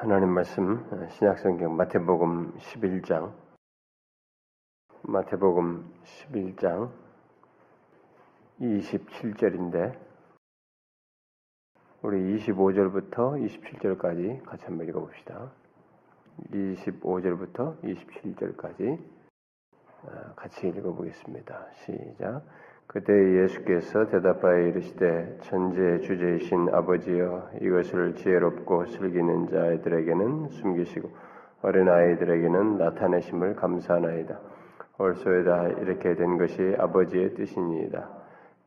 하나님 말씀 신약성경 마태복음 11장 마태복음 11장 27절인데 우리 25절부터 27절까지 같이 한번 읽어봅시다. 25절부터 27절까지 아, 같이 읽어보겠습니다. 시작. 그때 예수께서 대답하여 이르시되 천지의 주제이신 아버지여 이것을 지혜롭고 슬기는 자들에게는 숨기시고 어린 아이들에게는 나타내심을 감사하나이다. 올소에다 이렇게 된 것이 아버지의 뜻이니이다.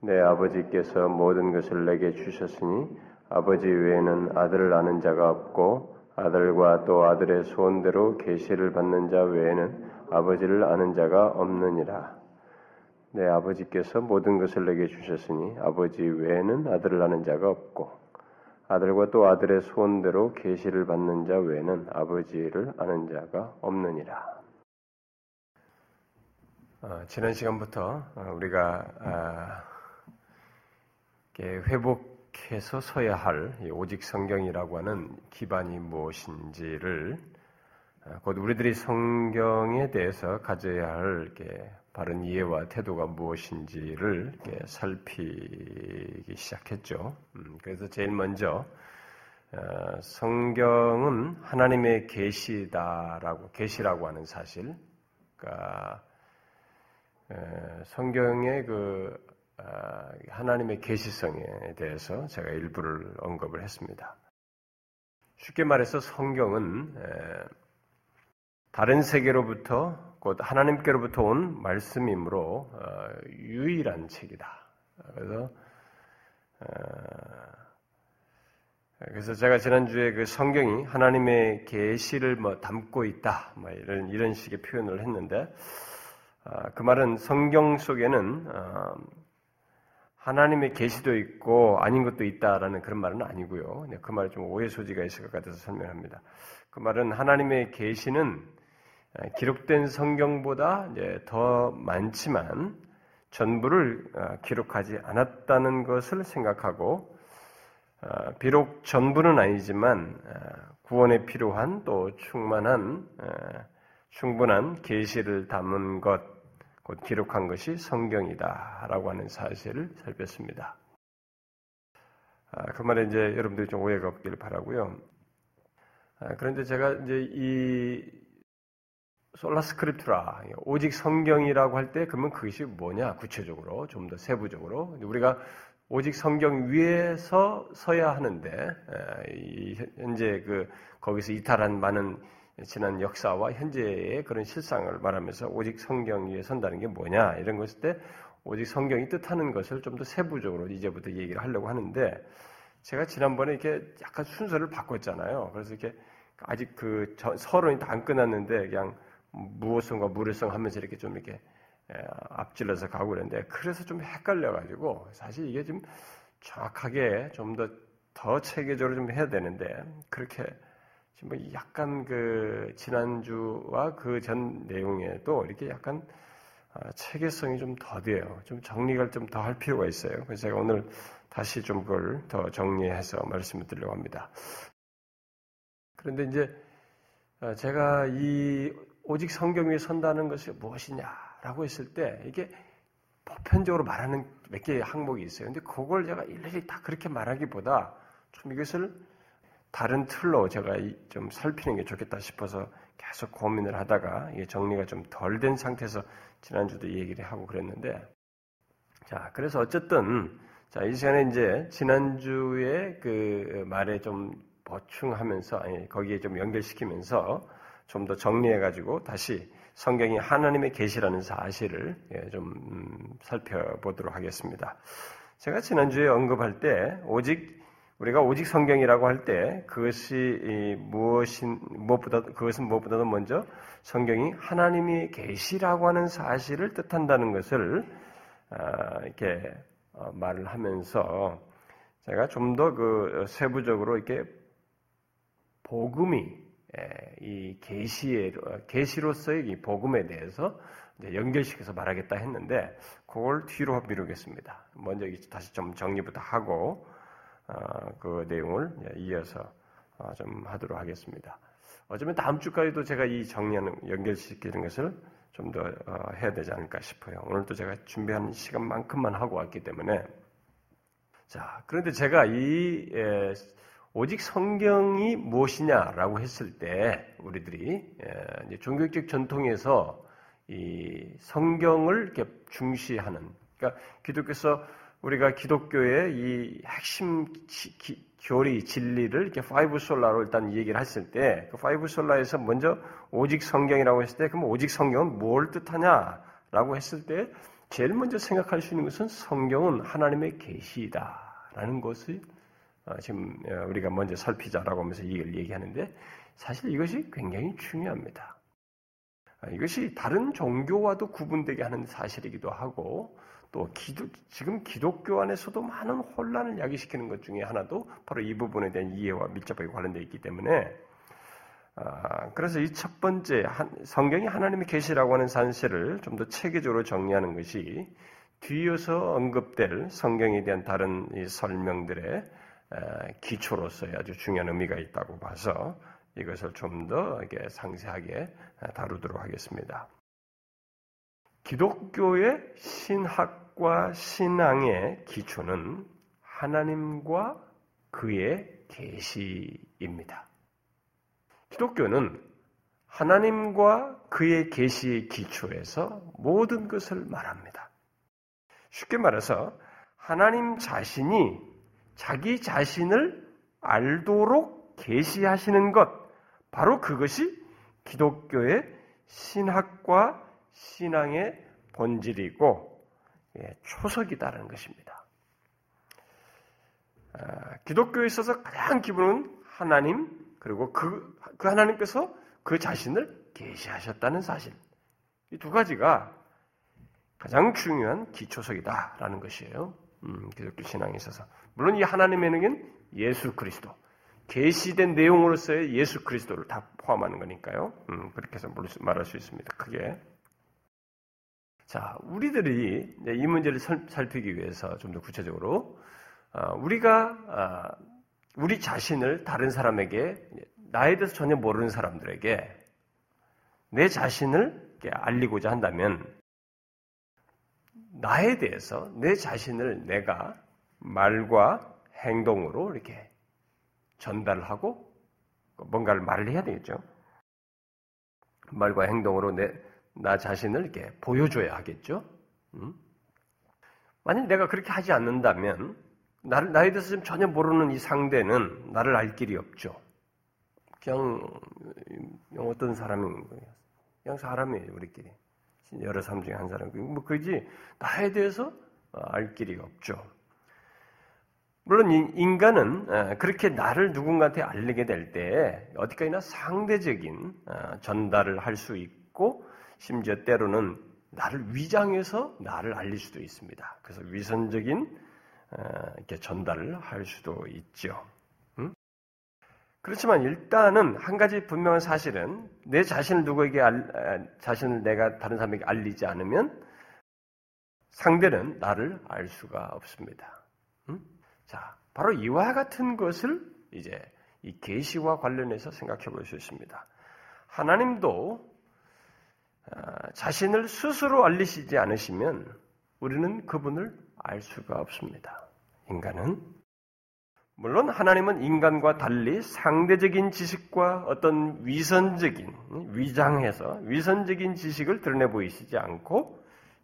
내 아버지께서 모든 것을 내게 주셨으니 아버지 외에는 아들을 아는 자가 없고 아들과 또 아들의 소원대로 계시를 받는 자 외에는 아버지를 아는 자가 없느니라. 내 아버지께서 모든 것을 내게 주셨으니 아버지 외에는 아들을 아는 자가 없고 아들과 또 아들의 소원대로 계시를 받는 자 외에는 아버지를 아는 자가 없느니라. 어, 지난 시간부터 어, 우리가 아, 회복해서 서야 할 오직 성경이라고 하는 기반이 무엇인지를 어, 곧 우리들이 성경에 대해서 가져야 할 바른 이해와 태도가 무엇인지를 살피기 시작했죠. 음, 그래서 제일 먼저 어, 성경은 하나님의 계시다라고 계시라고 하는 사실, 그러니까 성경의 그 아, 하나님의 계시성에 대해서 제가 일부를 언급을 했습니다. 쉽게 말해서 성경은 다른 세계로부터 곧 하나님께로부터 온 말씀이므로 어, 유일한 책이다. 그래서 어, 그래서 제가 지난주에 그 성경이 하나님의 계시를 뭐 담고 있다, 뭐 이런 이런 식의 표현을 했는데 어, 그 말은 성경 속에는 어, 하나님의 계시도 있고 아닌 것도 있다라는 그런 말은 아니고요. 그 말에 좀 오해 소지가 있을 것 같아서 설명합니다. 그 말은 하나님의 계시는 기록된 성경보다 더 많지만 전부를 어, 기록하지 않았다는 것을 생각하고 어, 비록 전부는 아니지만 어, 구원에 필요한 또 충만한 충분한 계시를 담은 것, 곧 기록한 것이 성경이다라고 하는 사실을 살폈습니다. 아, 그 말에 이제 여러분들이 좀 오해가 없기를 바라고요. 아, 그런데 제가 이제 이 솔라 스크립트라 오직 성경이라고 할 때 그러면 그것이 뭐냐? 구체적으로 좀 더 세부적으로. 우리가 오직 성경 위에서 서야 하는데 현재 그 거기서 이탈한 많은 지난 역사와 현재의 그런 실상을 말하면서 오직 성경 위에 선다는 게 뭐냐? 이런 것일 때 오직 성경이 뜻하는 것을 좀 더 세부적으로 이제부터 얘기를 하려고 하는데 제가 지난번에 이렇게 약간 순서를 바꿨잖아요. 그래서 이렇게 아직 그 서론이 다 안 끝났는데 그냥 무엇성과 무례성 하면서 이렇게 좀 이렇게 앞질러서 가고 그러는데 그래서 좀 헷갈려가지고 사실 이게 좀 정확하게 좀 더 더 체계적으로 좀 해야 되는데 그렇게 지금 뭐 약간 그 지난주와 그 전 내용에도 이렇게 약간 아, 체계성이 좀 더돼요. 좀 정리가 좀 더 할 필요가 있어요. 그래서 제가 오늘 다시 좀 그걸 더 정리해서 말씀을 드리려고 합니다. 그런데 이제 아, 제가 이 오직 성경 위에 선다는 것이 무엇이냐라고 했을 때 이게 보편적으로 말하는 몇 개의 항목이 있어요. 근데 그걸 제가 일일이 다 그렇게 말하기보다 좀 이것을 다른 틀로 제가 좀 살피는 게 좋겠다 싶어서 계속 고민을 하다가 이게 정리가 좀 덜 된 상태에서 지난주도 얘기를 하고 그랬는데 자, 그래서 어쨌든 자, 이 시간에 이제 지난주에 그 말에 좀 보충하면서 아니, 거기에 좀 연결시키면서 좀 더 정리해가지고 다시 성경이 하나님의 계시라는 사실을 예, 좀 음, 살펴보도록 하겠습니다. 제가 지난주에 언급할 때 오직 우리가 오직 성경이라고 할 때 그것이 무엇인 무엇보다 그것은 무엇보다도 먼저 성경이 하나님이 계시라고 하는 사실을 뜻한다는 것을 아, 이렇게 어, 말을 하면서 제가 좀 더 그 세부적으로 이렇게 복음이 예, 이 계시의 계시로서의 이 복음에 대해서 연결시켜서 말하겠다 했는데 그걸 뒤로 미루겠습니다. 먼저 다시 좀 정리부터 하고 어, 그 내용을 이어서 어, 좀 하도록 하겠습니다. 어쩌면 다음 주까지도 제가 이 정리하는 연결시키는 것을 좀더 어, 해야 되지 않을까 싶어요. 오늘도 제가 준비한 시간만큼만 하고 왔기 때문에 자 그런데 제가 이 에, 오직 성경이 무엇이냐라고 했을 때 우리들이 에, 종교적 전통에서 이 성경을 이렇게 중시하는 그러니까 기독교에서 우리가 기독교의 이 핵심 기, 기, 교리 진리를 이렇게 five sola로 일단 얘기를 했을 때 그 five sola에서 먼저 오직 성경이라고 했을 때 그럼 오직 성경은 뭘 뜻하냐라고 했을 때 제일 먼저 생각할 수 있는 것은 성경은 하나님의 계시다라는 것을 어, 지금 어, 우리가 먼저 살피자라고 하면서 이걸 얘기하는데 사실 이것이 굉장히 중요합니다. 아, 이것이 다른 종교와도 구분되게 하는 사실이기도 하고 또 기도, 지금 기독교 안에서도 많은 혼란을 야기시키는 것 중에 하나도 바로 이 부분에 대한 이해와 밀접하게 관련되어 있기 때문에 아, 그래서 이 첫 번째 한, 성경이 하나님의 계시라고 하는 사실을 좀더 체계적으로 정리하는 것이 뒤이어서 언급될 성경에 대한 다른 설명들의 기초로서의 아주 중요한 의미가 있다고 봐서 이것을 좀더 상세하게 다루도록 하겠습니다. 기독교의 신학과 신앙의 기초는 하나님과 그의 계시입니다. 기독교는 하나님과 그의 계시의 기초에서 모든 것을 말합니다. 쉽게 말해서 하나님 자신이 자기 자신을 알도록 계시하시는 것 바로 그것이 기독교의 신학과 신앙의 본질이고 예, 초석이다라는 것입니다. 아, 기독교에 있어서 가장 기본은 하나님 그리고 그, 그 하나님께서 그 자신을 계시하셨다는 사실 이 두 가지가 가장 중요한 기초석이다라는 것이에요. 음, 기독교 신앙에 있어서 물론 이 하나님에는 예수 그리스도 계시된 내용으로서의 예수 그리스도를 다 포함하는 거니까요. 음, 그렇게 해서 말할 수 있습니다. 크게 자, 우리들이 이 문제를 살피기 위해서 좀 더 구체적으로 어, 우리가 아, 우리 자신을 다른 사람에게 나에 대해서 전혀 모르는 사람들에게 내 자신을 알리고자 한다면 나에 대해서 내 자신을 내가 말과 행동으로 이렇게 전달하고 뭔가를 말을 해야 되겠죠. 말과 행동으로 내, 나 자신을 이렇게 보여줘야 하겠죠. 음? 만약 내가 그렇게 하지 않는다면 나를 나에 대해서 좀 전혀 모르는 이 상대는 나를 알 길이 없죠. 그냥 어떤 사람인 거예요. 그냥 사람이에요 우리끼리 여러 사람 중에 한 사람. 뭐 그지 나에 대해서 알 길이 없죠. 물론 인간은 그렇게 나를 누군가한테 알리게 될 때 어디까지나 상대적인 전달을 할 수 있고 심지어 때로는 나를 위장해서 나를 알릴 수도 있습니다. 그래서 위선적인 어, 이렇게 전달을 할 수도 있죠. 음? 그렇지만 일단은 한 가지 분명한 사실은 내 자신을 누구에게 알, 자신을 내가 다른 사람에게 알리지 않으면 상대는 나를 알 수가 없습니다. 음? 자, 바로 이와 같은 것을 이제 이 계시와 관련해서 생각해 볼 수 있습니다. 하나님도 아, 자신을 스스로 알리시지 않으시면 우리는 그분을 알 수가 없습니다. 인간은 물론 하나님은 인간과 달리 상대적인 지식과 어떤 위선적인 위장해서 위선적인 지식을 드러내 보이시지 않고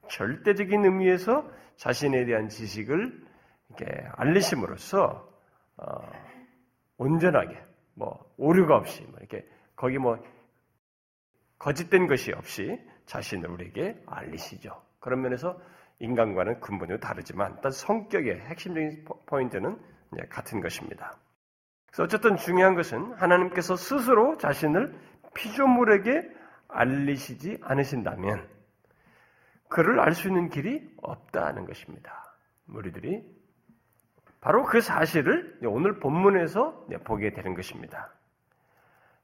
절대적인 의미에서 자신에 대한 지식을 이렇게 알리심으로써 어, 온전하게 뭐 오류가 없이 뭐 이렇게 거기 뭐 거짓된 것이 없이 자신을 우리에게 알리시죠. 그런 면에서 인간과는 근본적으로 다르지만 일단 성격의 핵심적인 포인트는 같은 것입니다. 그래서 어쨌든 중요한 것은 하나님께서 스스로 자신을 피조물에게 알리시지 않으신다면 그를 알 수 있는 길이 없다는 것입니다. 우리들이 바로 그 사실을 오늘 본문에서 보게 되는 것입니다.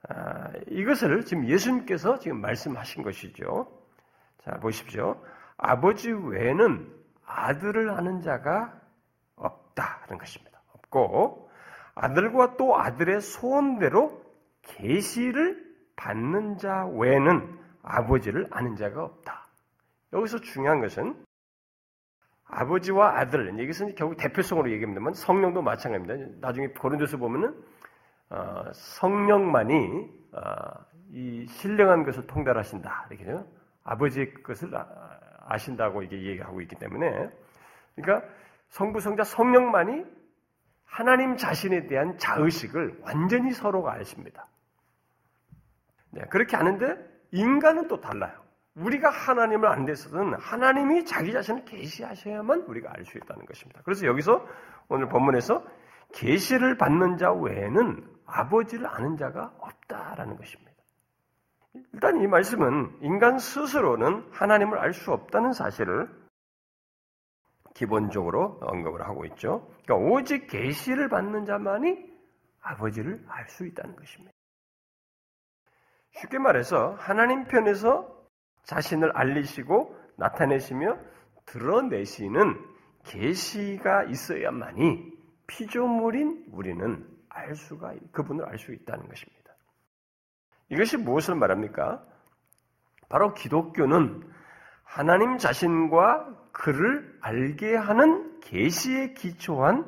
아, 이것을 지금 예수님께서 지금 말씀하신 것이죠. 자, 보십시오. 아버지 외에는 아들을 아는 자가 없다는 것입니다. 없고, 아들과 또 아들의 소원대로 계시를 받는 자 외에는 아버지를 아는 자가 없다. 여기서 중요한 것은 아버지와 아들, 여기서 결국 대표성으로 얘기합니다만 성령도 마찬가지입니다. 나중에 고린도서 보면은 어, 성령만이 어, 이 신령한 것을 통달하신다 이렇게요. 아버지의 것을 아, 신다고 이게 얘기하고 있기 때문에 그러니까 성부 성자 성령만이 하나님 자신에 대한 자의식을 완전히 서로가 아십니다. 네, 그렇게 아는데 인간은 또 달라요. 우리가 하나님을 아는 데서는 하나님이 자기 자신을 계시하셔야만 우리가 알 수 있다는 것입니다. 그래서 여기서 오늘 본문에서 계시를 받는 자 외에는 아버지를 아는 자가 없다라는 것입니다. 일단 이 말씀은 인간 스스로는 하나님을 알 수 없다는 사실을 기본적으로 언급을 하고 있죠. 그러니까 오직 계시를 받는 자만이 아버지를 알 수 있다는 것입니다. 쉽게 말해서 하나님 편에서 자신을 알리시고 나타내시며 드러내시는 계시가 있어야만이 피조물인 우리는 알 수가 그분을 알 수 있다는 것입니다. 이것이 무엇을 말합니까? 바로 기독교는 하나님 자신과 그를 알게 하는 계시에 기초한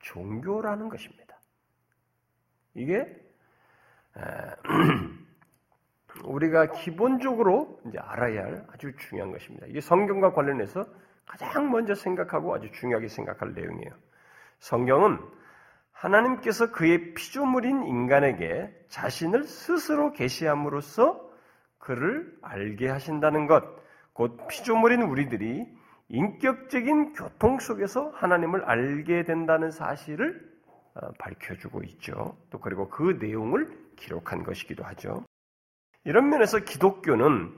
종교라는 것입니다. 이게 우리가 기본적으로 이제 알아야 할 아주 중요한 것입니다. 이게 성경과 관련해서 가장 먼저 생각하고 아주 중요하게 생각할 내용이에요. 성경은 하나님께서 그의 피조물인 인간에게 자신을 스스로 계시함으로써 그를 알게 하신다는 것, 곧 피조물인 우리들이 인격적인 교통 속에서 하나님을 알게 된다는 사실을 어, 밝혀주고 있죠. 또 그리고 그 내용을 기록한 것이기도 하죠. 이런 면에서 기독교는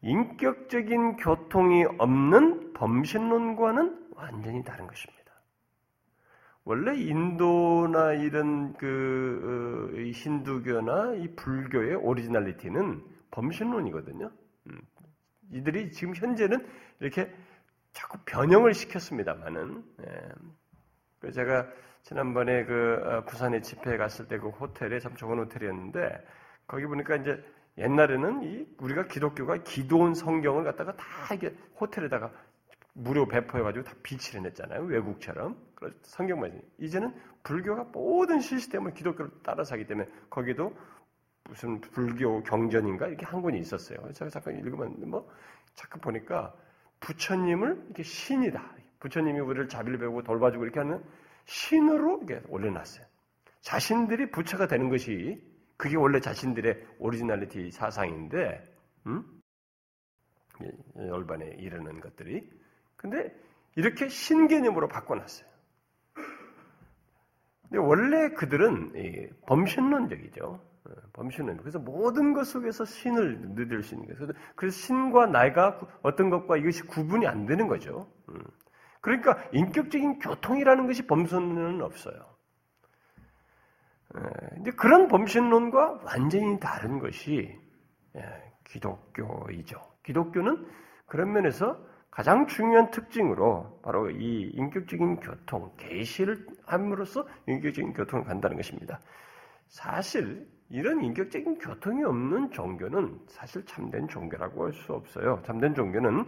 인격적인 교통이 없는 범신론과는 완전히 다른 것입니다. 원래 인도나 이런 그 어, 힌두교나 이 불교의 오리지널리티는 범신론이거든요. 음, 이들이 지금 현재는 이렇게 자꾸 변형을 시켰습니다만은 예. 제가 지난번에 그 어, 부산에 집회에 갔을 때 그 호텔에 참 좋은 호텔이었는데 거기 보니까 이제 옛날에는 이 우리가 기독교가 기도원 성경을 갖다가 다 이게 호텔에다가 무료 배포해가지고 다 비치를 냈잖아요. 외국처럼. 성경만. 이제는 불교가 모든 시스템을 기독교를 따라서 하기 때문에 거기도 무슨 불교 경전인가 이렇게 한 권이 있었어요. 제가 잠깐 읽으면 뭐 잠깐 보니까 부처님을 이렇게 신이다. 부처님이 우리를 자비를 배우고 돌봐주고 이렇게 하는 신으로 이렇게 올려놨어요. 자신들이 부처가 되는 것이 그게 원래 자신들의 오리지널리티 사상인데, 음? 열반에 이르는 것들이. 근데 이렇게 신개념으로 바꿔놨어요. 근데 원래 그들은 범신론적이죠. 어, 범신론. 그래서 모든 것 속에서 신을 느낄 수 있는 거예요. 그래서 신과 나가 어떤 것과 이것이 구분이 안 되는 거죠. 음. 그러니까 인격적인 교통이라는 것이 범신론은 없어요. 근데 그런 범신론과 완전히 다른 것이 예, 기독교이죠. 기독교는 그런 면에서 가장 중요한 특징으로 바로 이 인격적인 교통, 계시를 함으로써 인격적인 교통을 간다는 것입니다. 사실 이런 인격적인 교통이 없는 종교는 사실 참된 종교라고 할 수 없어요. 참된 종교는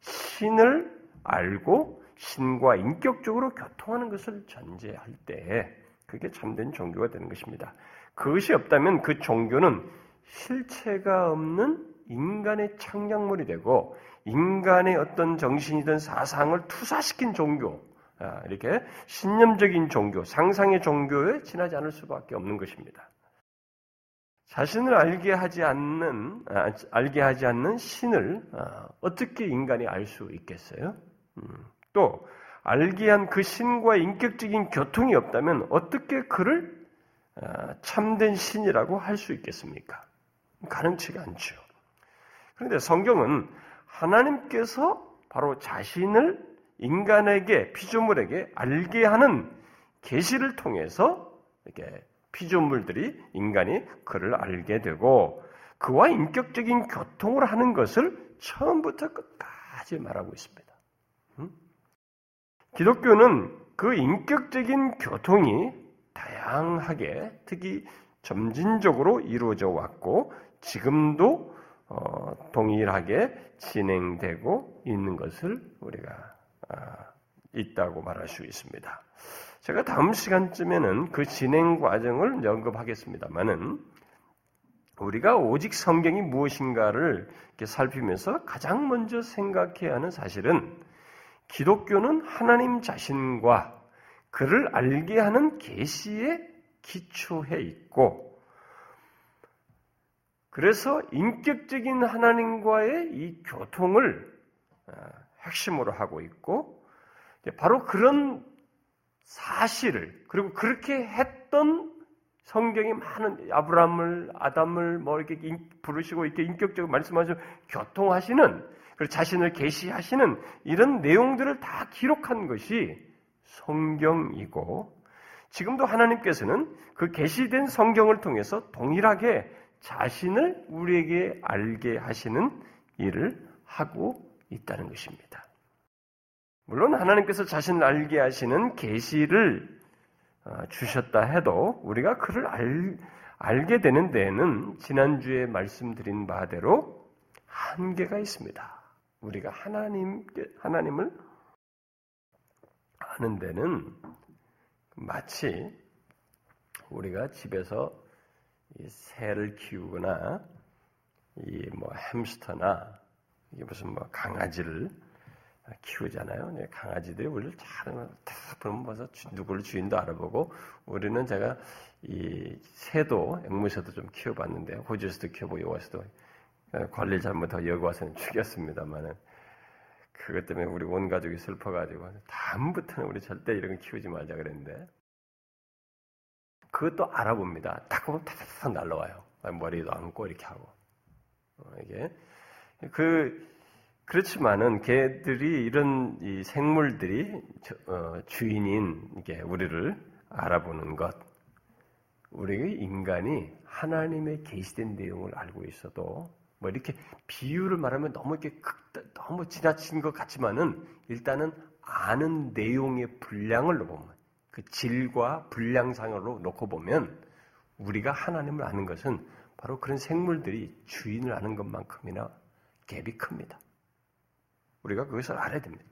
신을 알고 신과 인격적으로 교통하는 것을 전제할 때 그게 참된 종교가 되는 것입니다. 그것이 없다면 그 종교는 실체가 없는 인간의 창작물이 되고 인간의 어떤 정신이든 사상을 투사시킨 종교, 아, 이렇게 신념적인 종교, 상상의 종교에 지나지 않을 수밖에 없는 것입니다. 자신을 알게 하지 않는 아, 알게 하지 않는 신을 아, 어떻게 인간이 알 수 있겠어요? 음, 또 알게 한 그 신과 인격적인 교통이 없다면 어떻게 그를 아, 참된 신이라고 할 수 있겠습니까? 가능치가 않죠. 그런데 성경은 하나님께서 바로 자신을 인간에게 피조물에게 알게 하는 계시를 통해서 이렇게 피조물들이 인간이 그를 알게 되고 그와 인격적인 교통을 하는 것을 처음부터 끝까지 말하고 있습니다. 기독교는 그 인격적인 교통이 다양하게 특히 점진적으로 이루어져 왔고 지금도 어, 동일하게 진행되고 있는 것을 우리가 아, 있다고 말할 수 있습니다. 제가 다음 시간쯤에는 그 진행 과정을 언급하겠습니다만은 우리가 오직 성경이 무엇인가를 살피면서 가장 먼저 생각해야 하는 사실은 기독교는 하나님 자신과 그를 알게 하는 계시에 기초해 있고 그래서 인격적인 하나님과의 이 교통을 어, 핵심으로 하고 있고 바로 그런 사실을 그리고 그렇게 했던 성경이 많은 아브라함을 아담을 뭐 이렇게 부르시고 이렇게 인격적으로 말씀하시고 교통하시는 그리고 자신을 계시하시는 이런 내용들을 다 기록한 것이 성경이고 지금도 하나님께서는 그 계시된 성경을 통해서 동일하게 자신을 우리에게 알게 하시는 일을 하고 있다는 것입니다. 물론 하나님께서 자신을 알게 하시는 계시를 어, 주셨다 해도 우리가 그를 알, 알게 되는 데에는 지난주에 말씀드린 바대로 한계가 있습니다. 우리가 하나님 하나님을 아는 데는 마치 우리가 집에서 새를 키우거나 이 뭐 햄스터나 이게 무슨 뭐 강아지를 키우잖아요. 강아지들이 원래 잘딱 보면 벌써 누구를 주인도 알아보고 우리는 제가 이 새도 앵무새도 좀 키워봤는데 호주에서도 키워보고 여기서도 관리를 잘못하고 여기 와서는 죽였습니다만은 그것 때문에 우리 온 가족이 슬퍼가지고 다음부터는 우리 절대 이런 거 키우지 말자 그랬는데 그것도 알아봅니다. 딱 보면 탁탁탁 날라와요. 머리도 안고 이렇게 하고 어, 이게 그 그렇지만은 개들이 이런 이 생물들이 어, 주인인 이게 우리를 알아보는 것, 우리 인간이 하나님의 계시된 내용을 알고 있어도 뭐 이렇게 비유를 말하면 너무 이렇게 극, 너무 지나친 것 같지만은 일단은 아는 내용의 분량을 보면 그 질과 분량상으로 놓고 보면 우리가 하나님을 아는 것은 바로 그런 생물들이 주인을 아는 것만큼이나 갭이 큽니다. 우리가 그것을 알아야 됩니다.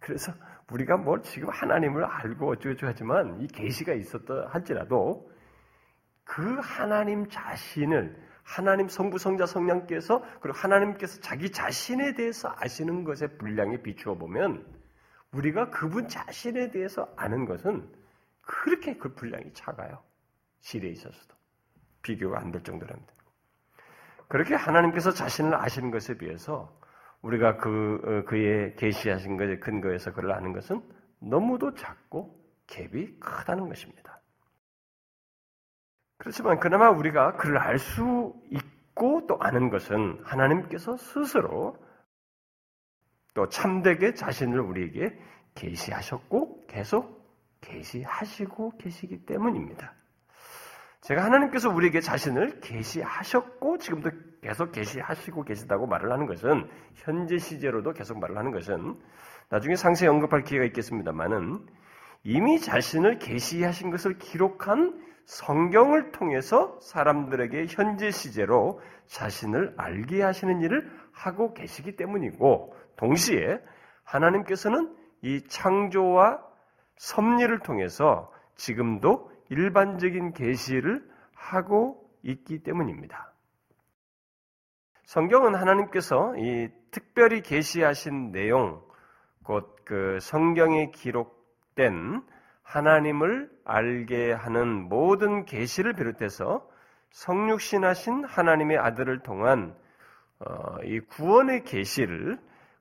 그래서 우리가 뭘 지금 하나님을 알고 어쩌고저쩌고 하지만 이 계시가 있었다 할지라도 그 하나님 자신을 하나님 성부 성자 성령께서 그리고 하나님께서 자기 자신에 대해서 아시는 것의 분량에 비추어 보면 우리가 그분 자신에 대해서 아는 것은 그렇게 그 분량이 작아요. 실에 있어서도 비교가 안 될 정도랍니다. 그렇게 하나님께서 자신을 아시는 것에 비해서 우리가 그 어, 그의 계시하신 것의 근거에서 그를 아는 것은 너무도 작고 갭이 크다는 것입니다. 그렇지만 그나마 우리가 그를 알 수 있고 또 아는 것은 하나님께서 스스로 또 참되게 자신을 우리에게 계시하셨고 계속 계시하시고 계시기 때문입니다. 제가 하나님께서 우리에게 자신을 계시하셨고 지금도 계속 계시하시고 계시다고 말을 하는 것은 현재 시제로도 계속 말을 하는 것은 나중에 상세히 언급할 기회가 있겠습니다만은 이미 자신을 계시하신 것을 기록한 성경을 통해서 사람들에게 현재 시제로 자신을 알게 하시는 일을 하고 계시기 때문이고 동시에 하나님께서는 이 창조와 섭리를 통해서 지금도 일반적인 계시를 하고 있기 때문입니다. 성경은 하나님께서 이 특별히 계시하신 내용, 곧 그 성경에 기록된 하나님을 알게 하는 모든 계시를 비롯해서 성육신하신 하나님의 아들을 통한 어, 이 구원의 계시를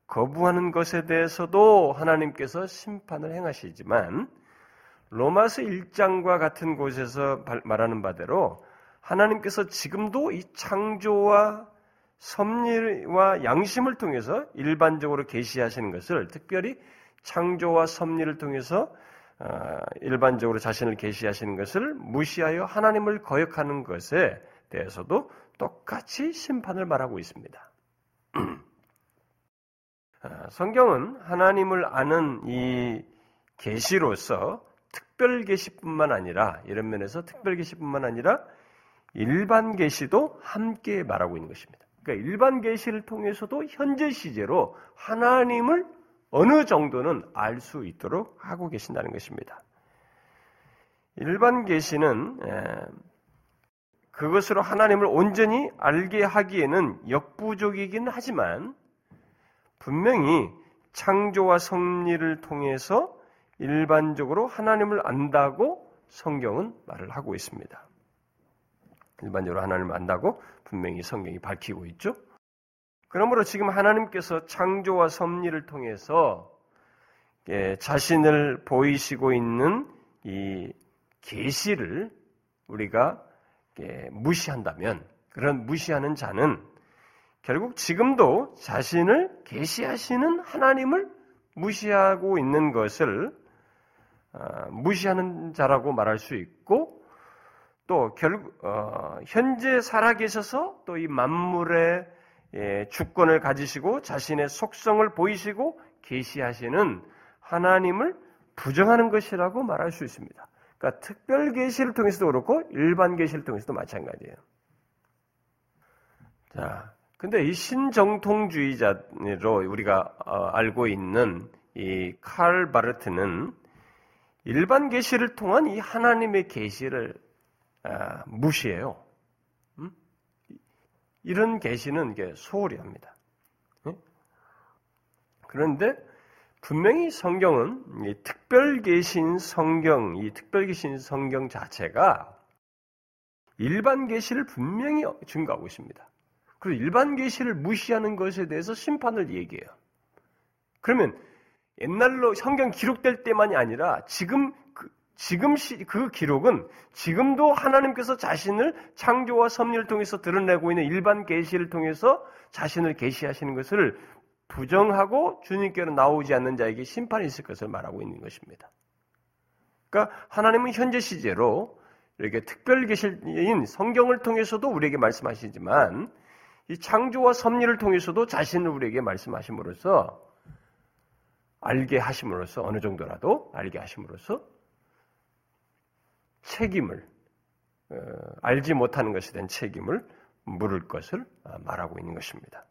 거부하는 것에 대해서도 하나님께서 심판을 행하시지만 로마서 1장과 같은 곳에서 말하는 바대로 하나님께서 지금도 이 창조와 섭리와 양심을 통해서 일반적으로 계시하시는 것을 특별히 창조와 섭리를 통해서 어, 일반적으로 자신을 계시하시는 것을 무시하여 하나님을 거역하는 것에 대해서도 똑같이 심판을 말하고 있습니다. 어, 성경은 하나님을 아는 이 계시로서 특별 계시뿐만 아니라 이런 면에서 특별 계시뿐만 아니라 일반 계시도 함께 말하고 있는 것입니다. 그러니까 일반 계시를 통해서도 현재 시제로 하나님을 어느 정도는 알 수 있도록 하고 계신다는 것입니다. 일반 계시는 그것으로 하나님을 온전히 알게 하기에는 역부족이긴 하지만 분명히 창조와 섭리를 통해서 일반적으로 하나님을 안다고 성경은 말을 하고 있습니다. 일반적으로 하나님을 안다고 분명히 성경이 밝히고 있죠. 그러므로 지금 하나님께서 창조와 섭리를 통해서 예, 자신을 보이시고 있는 이 계시를 우리가 예, 무시한다면 그런 무시하는 자는 결국 지금도 자신을 계시하시는 하나님을 무시하고 있는 것을 어, 무시하는 자라고 말할 수 있고 또 결국 어, 현재 살아계셔서 또 이 만물의 예, 주권을 가지시고 자신의 속성을 보이시고 계시하시는 하나님을 부정하는 것이라고 말할 수 있습니다. 그러니까 특별 계시를 통해서도 그렇고 일반 계시를 통해서도 마찬가지예요. 자, 근데 이 신정통주의자로 우리가 어, 알고 있는 이 칼 바르트는 일반 계시를 통한 이 하나님의 계시를 아, 무시해요. 음? 이런 계시는 게 소홀히 합니다. 그런데 분명히 성경은 이 특별 계신 성경, 이 특별 계신 성경 자체가 일반 계시를 분명히 증거하고 있습니다. 그리고 일반 계시를 무시하는 것에 대해서 심판을 얘기해요. 그러면 옛날로 성경 기록될 때만이 아니라 지금 그, 지금 시, 그 기록은 지금도 하나님께서 자신을 창조와 섭리를 통해서 드러내고 있는 일반 계시를 통해서 자신을 계시하시는 것을 부정하고 주님께로 나오지 않는 자에게 심판이 있을 것을 말하고 있는 것입니다. 그러니까 하나님은 현재 시제로 이렇게 특별 계시인 성경을 통해서도 우리에게 말씀하시지만 이 창조와 섭리를 통해서도 자신을 우리에게 말씀하심으로써 알게 하심으로써 어느 정도라도 알게 하심으로써 책임을 어, 알지 못하는 것에 대한 책임을 물을 것을 아, 말하고 있는 것입니다.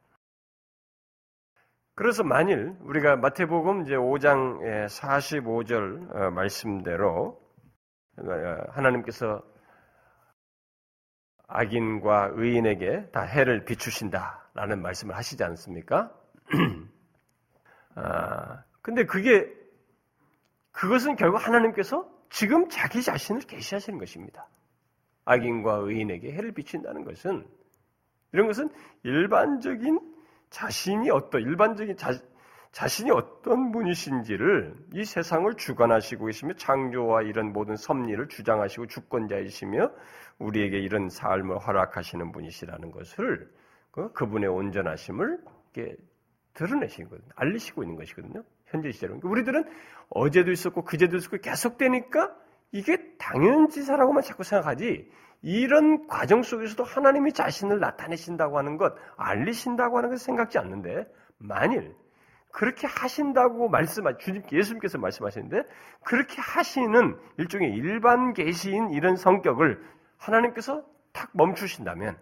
그래서 만일 우리가 마태복음 이제 5장 45절 어, 말씀대로 어, 하나님께서 악인과 의인에게 다 해를 비추신다라는 말씀을 하시지 않습니까? 아, 근데 그게 그것은 결국 하나님께서 지금 자기 자신을 계시하시는 것입니다. 악인과 의인에게 해를 비친다는 것은 이런 것은 일반적인 자신이 어떤 일반적인 자, 자신이 어떤 분이신지를 이 세상을 주관하시고 계시며 창조와 이런 모든 섭리를 주장하시고 주권자이시며 우리에게 이런 삶을 허락하시는 분이시라는 것을 그, 그분의 온전하심을 드러내시는 거거든요. 알리시고 있는 것이거든요. 현재 시제로. 그러니까 우리들은 어제도 있었고 그제도 있었고 계속되니까 이게 당연지사라고만 자꾸 생각하지 이런 과정 속에서도 하나님이 자신을 나타내신다고 하는 것, 알리신다고 하는 것을 생각지 않는데 만일 그렇게 하신다고 말씀하 주님 예수님께서 말씀하시는데 그렇게 하시는 일종의 일반 계시인 이런 성격을 하나님께서 탁 멈추신다면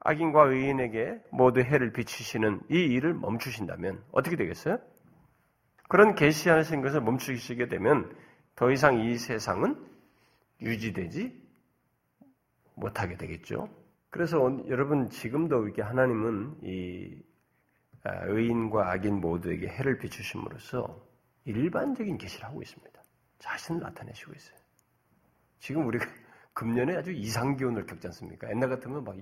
악인과 의인에게 모두 해를 비치시는 이 일을 멈추신다면 어떻게 되겠어요? 그런 계시하신 것을 멈추시게 되면 더 이상 이 세상은 유지되지 못하게 되겠죠. 그래서 여러분 지금도 이렇게 하나님은 이 아, 의인과 악인 모두에게 해를 비추심으로써 일반적인 계시를 하고 있습니다. 자신을 나타내시고 있어요. 지금 우리가 금년에 아주 이상 기온을 겪지 않습니까? 옛날 같으면 막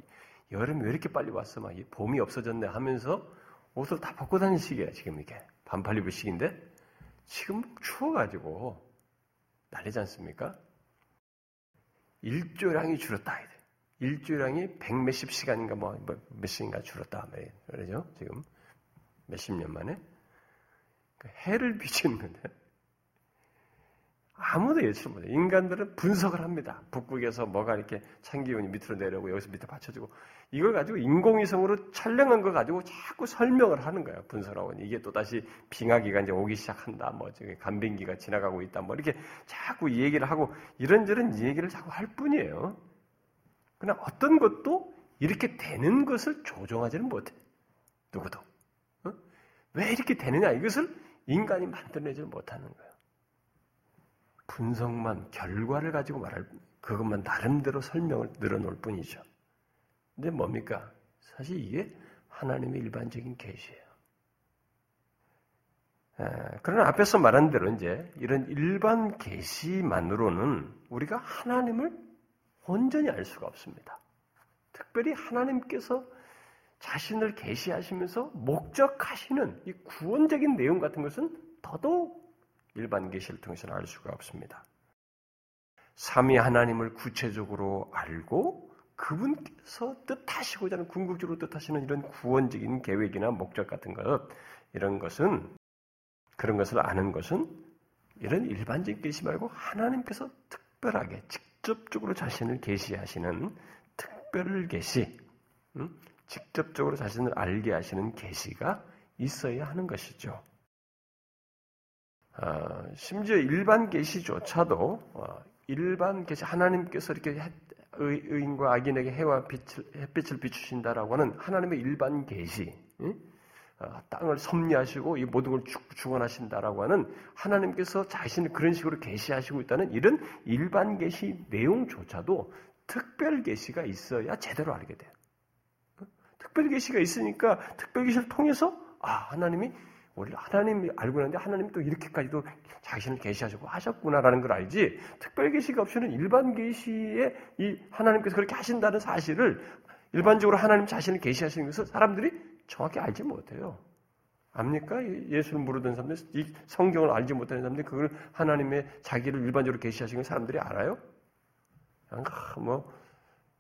여름 왜 이렇게 빨리 왔어? 막 봄이 없어졌네 하면서 옷을 다 벗고 다니는 시기야, 지금 이게. 반팔 입을 시기인데 지금 추워가지고 난리지 않습니까? 일조량이 줄었다. 일조량이 백 몇십 시간인가 뭐, 뭐 몇시간인가 줄었다. 그러죠? 지금 몇십 년 만에. 그 해를 비치는 건데. 아무도 예측 못해. 인간들은 분석을 합니다. 북극에서 뭐가 이렇게 찬 기운이 밑으로 내려오고 여기서 밑에 받쳐주고 이걸 가지고 인공위성으로 촬영한 거 가지고 자꾸 설명을 하는 거예요. 분석하고 이게 또 다시 빙하기가 이제 오기 시작한다. 뭐 저기 간빙기가 지나가고 있다. 뭐 이렇게 자꾸 얘기를 하고 이런저런 얘기를 자꾸 할 뿐이에요. 그러나 어떤 것도 이렇게 되는 것을 조종하지는 못해. 누구도. 어? 왜 이렇게 되느냐? 이것을 인간이 만들어내지 못하는 거예요. 분석만 결과를 가지고 말할 그것만 나름대로 설명을 늘어놓을 뿐이죠. 근데 뭡니까? 사실 이게 하나님의 일반적인 계시예요. 그러나 앞에서 말한 대로 이제 이런 일반 계시만으로는 우리가 하나님을 온전히 알 수가 없습니다. 특별히 하나님께서 자신을 계시하시면서 목적하시는 이 구원적인 내용 같은 것은 더더욱 일반 계시를 통해서는 알 수가 없습니다. 삼위 하나님을 구체적으로 알고 그분께서 뜻하시고자 하는 궁극적으로 뜻하시는 이런 구원적인 계획이나 목적 같은 것 이런 것은 그런 것을 아는 것은 이런 일반적인 계시 말고 하나님께서 특별하게 직접적으로 자신을 계시하시는 특별 계시, 음? 직접적으로 자신을 알게 하시는 계시가 있어야 하는 것이죠. 어, 심지어 일반 계시조차도 어, 일반 계시 하나님께서 이렇게 의인과 악인에게 해와 빛을, 햇빛을 비추신다라고 하는 하나님의 일반 계시, 어, 땅을 섭리하시고 이 모든 걸 주관하신다라고 하는 하나님께서 자신을 그런 식으로 계시하시고 있다는 이런 일반 계시 내용조차도 특별 계시가 있어야 제대로 알게 돼요. 특별 계시가 있으니까 특별 계시를 통해서 아 하나님이 원래 하나님이 알고 있는데 하나님이 또 이렇게까지도 자신을 계시하시고 하셨구나라는 걸 알지 특별 계시가 없이는 일반 계시에 이 하나님께서 그렇게 하신다는 사실을 일반적으로 하나님 자신을 계시하시는 것을 사람들이 정확히 알지 못해요. 압니까? 예수를 모르던 사람들, 이 성경을 알지 못하는 사람들이 그걸 하나님의 자기를 일반적으로 계시하시는 사람들이 알아요? 그냥 뭐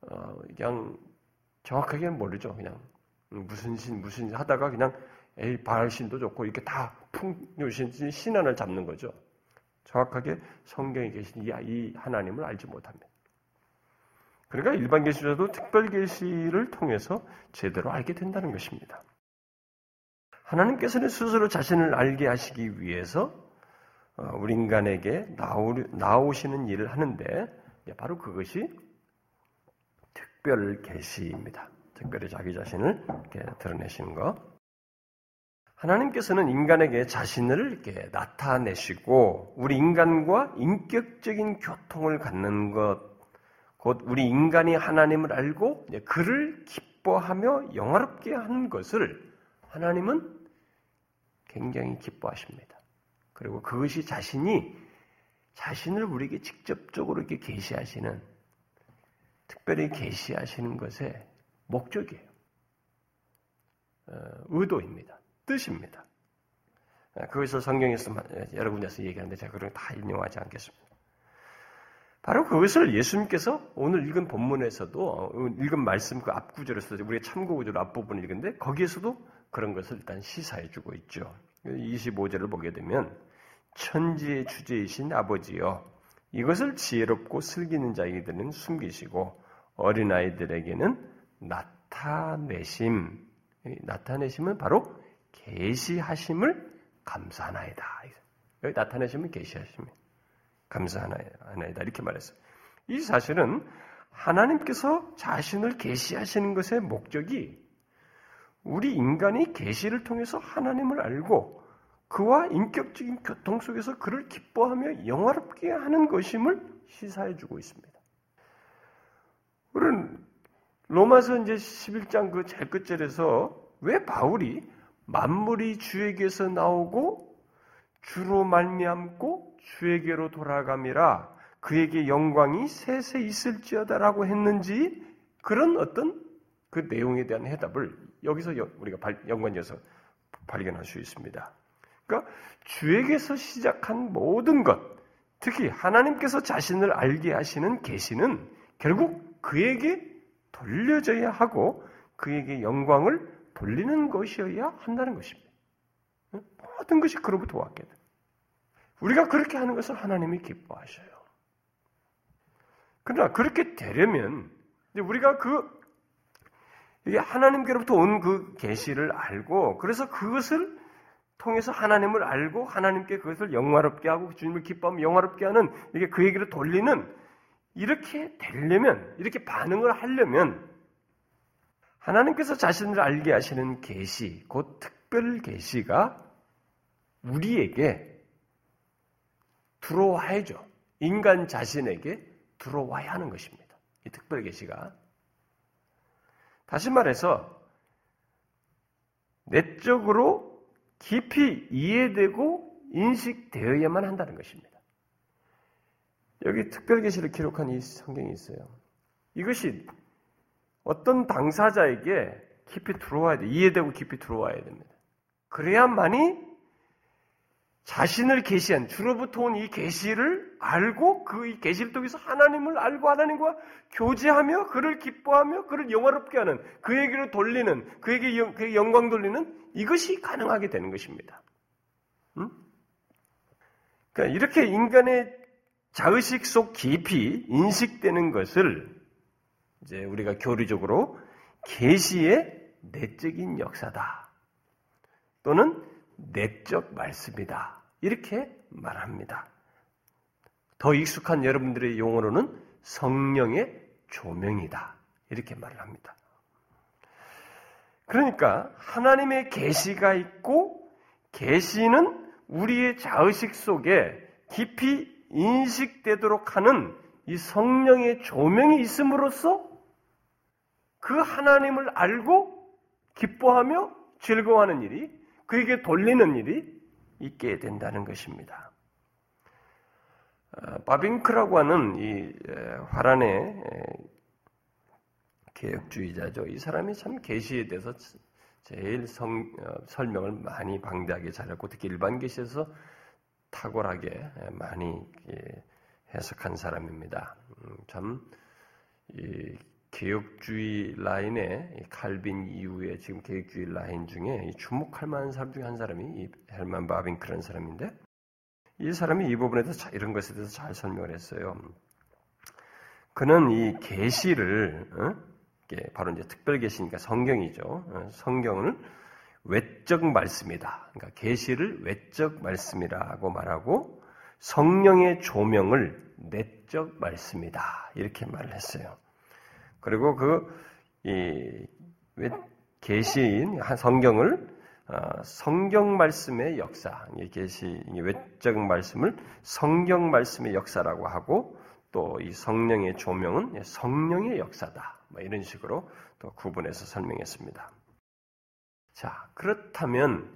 어, 그냥 정확하게는 모르죠. 그냥 무슨 신 무슨 신 하다가 그냥 에이 바알신도 좋고 이렇게 다 풍요신 신안을 잡는 거죠. 정확하게 성경에 계신 이, 이 하나님을 알지 못합니다. 그러니까 일반 계시자도 특별 계시를 통해서 제대로 알게 된다는 것입니다. 하나님께서는 스스로 자신을 알게 하시기 위해서 어, 우리 인간에게 나오시는 일을 하는데 바로 그것이 특별 계시입니다. 특별히 자기 자신을 이렇게 드러내시는 것. 하나님께서는 인간에게 자신을 이렇게 나타내시고 우리 인간과 인격적인 교통을 갖는 것, 곧 우리 인간이 하나님을 알고 그를 기뻐하며 영화롭게 하는 것을 하나님은 굉장히 기뻐하십니다. 그리고 그것이 자신이 자신을 우리에게 직접적으로 이렇게 계시하시는 특별히 계시하시는 것의 목적이에요. 어, 의도입니다. 뜻입니다. 어, 그것을 성경에서 여러 군데서 얘기하는데 제가 그걸 다 인용하지 않겠습니다. 바로 그것을 예수님께서 오늘 읽은 본문에서도 어, 읽은 말씀 그 앞구절에서 우리가 참고구절 앞부분을 읽은데 거기에서도 그런 것을 일단 시사해 주고 있죠. 25절을 보게 되면 천지의 주제이신 아버지여 이것을 지혜롭고 슬기는 자에게는 숨기시고 어린아이들에게는 나타내심 나타내심은 바로 계시하심을 감사하나이다. 여기 나타내심은 계시하심이 감사하나이다 이렇게 말했어요. 이 사실은 하나님께서 자신을 계시하시는 것의 목적이 우리 인간이 계시를 통해서 하나님을 알고 그와 인격적인 교통 속에서 그를 기뻐하며 영화롭게 하는 것임을 시사해 주고 있습니다. 우리는 로마서 이제 11장 그 제일 끝절에서 왜 바울이 만물이 주에게서 나오고 주로 말미암고 주에게로 돌아감이라 그에게 영광이 세세 있을지어다라고 했는지 그런 어떤 그 내용에 대한 해답을 여기서 우리가 연관지어서 발견할 수 있습니다. 그러니까 주에게서 시작한 모든 것, 특히 하나님께서 자신을 알게 하시는 계시는 결국 그에게 돌려져야 하고 그에게 영광을 돌리는 것이어야 한다는 것입니다. 모든 것이 그로부터 왔게 돼. 우리가 그렇게 하는 것을 하나님이 기뻐하셔요. 그러나 그렇게 되려면 우리가 그 이게 하나님께로부터 온 그 계시를 알고 그래서 그것을 통해서 하나님을 알고 하나님께 그것을 영화롭게 하고 주님을 기뻐하면 영화롭게 하는 이게 그 얘기를 돌리는 이렇게 되려면 이렇게 반응을 하려면 하나님께서 자신을 알게 하시는 계시, 곧 특별 계시가 우리에게 들어와야죠. 인간 자신에게 들어와야 하는 것입니다. 이 특별 계시가 다시 말해서 내적으로 깊이 이해되고 인식되어야만 한다는 것입니다. 여기 특별 계시를 기록한 이 성경이 있어요. 이것이 어떤 당사자에게 깊이 들어와야 돼. 이해되고 깊이 들어와야 됩니다. 그래야만이 자신을 계시한 주로부터 온 이 계시를 알고 그 계시를 통해서 하나님을 알고 하나님과 교제하며 그를 기뻐하며 그를 영화롭게 하는 그에게로 돌리는 그에게 영, 그에게 영광 돌리는 이것이 가능하게 되는 것입니다. 음? 그러니까 이렇게 인간의 자의식 속 깊이 인식되는 것을 이제 우리가 교리적으로 계시의 내적인 역사다 또는 내적 말씀이다 이렇게 말합니다. 더 익숙한 여러분들의 용어로는 성령의 조명이다 이렇게 말을 합니다. 그러니까 하나님의 계시가 있고 계시는 우리의 자의식 속에 깊이 인식되도록 하는 이 성령의 조명이 있음으로써 그 하나님을 알고 기뻐하며 즐거워하는 일이 그에게 돌리는 일이 있게 된다는 것입니다. 아, 바빙크라고 하는 이 화란의 개혁주의자죠. 이 사람이 참 계시에 대해서 제일 성, 어, 설명을 많이 방대하게 잘했고 특히 일반 계시에서 탁월하게 많이 해석한 사람입니다. 음, 참 개혁주의 라인의 칼빈 이후에 지금 개혁주의 라인 중에 주목할 만한 사람 중에 한 사람이 헬만 바빙크라는 사람인데 이 사람이 이 부분에 대해서 이런 것에 대해서 잘 설명을 했어요. 그는 이 계시를 어? 바로 이제 특별 계시니까 성경이죠. 어, 성경을 외적 말씀이다. 그러니까 계시를 외적 말씀이라고 말하고 성령의 조명을 내적 말씀이다. 이렇게 말을 했어요. 그리고 그이 계시인 한 성경을 어, 성경 말씀의 역사, 계시 외적 말씀을 성경 말씀의 역사라고 하고 또 이 성령의 조명은 성령의 역사다. 뭐 이런 식으로 또 구분해서 설명했습니다. 자, 그렇다면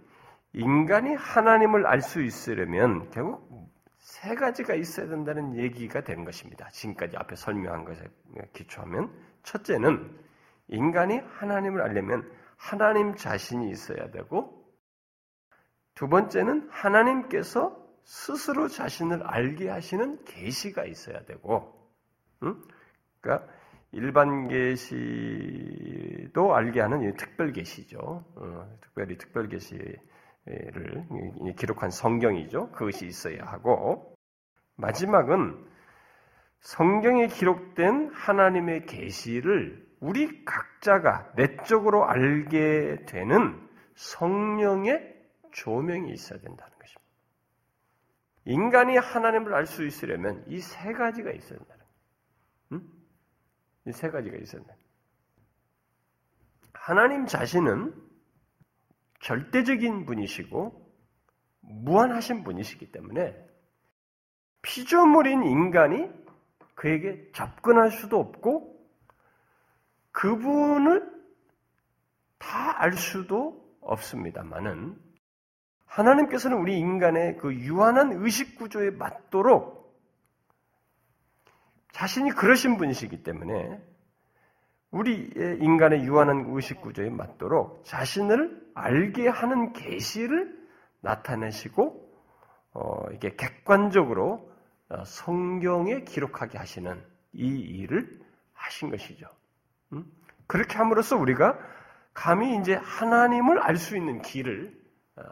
인간이 하나님을 알 수 있으려면 결국 세 가지가 있어야 된다는 얘기가 되는 것입니다. 지금까지 앞에 설명한 것에 기초하면 첫째는 인간이 하나님을 알려면 하나님 자신이 있어야 되고 두 번째는 하나님께서 스스로 자신을 알게 하시는 계시가 있어야 되고, 응? 그러니까 일반 계시도 알게 하는 특별 계시죠. 어, 특별히 특별 계시 를 기록한 성경이죠. 그것이 있어야 하고 마지막은 성경에 기록된 하나님의 계시를 우리 각자가 내적으로 알게 되는 성령의 조명이 있어야 된다는 것입니다. 인간이 하나님을 알 수 있으려면 이 세 가지가 있어야 된다는. 음? 이세 가지가 있었네. 하나님 자신은 절대적인 분이시고 무한하신 분이시기 때문에 피조물인 인간이 그에게 접근할 수도 없고 그분을 다 알 수도 없습니다만은 하나님께서는 우리 인간의 그 유한한 의식 구조에 맞도록 자신이 그러신 분이시기 때문에 우리의 인간의 유한한 의식 구조에 맞도록 자신을 알게 하는 계시를 나타내시고 어, 이게 객관적으로 어, 성경에 기록하게 하시는 이 일을 하신 것이죠. 음? 그렇게 함으로써 우리가 감히 이제 하나님을 알 수 있는 길을 어,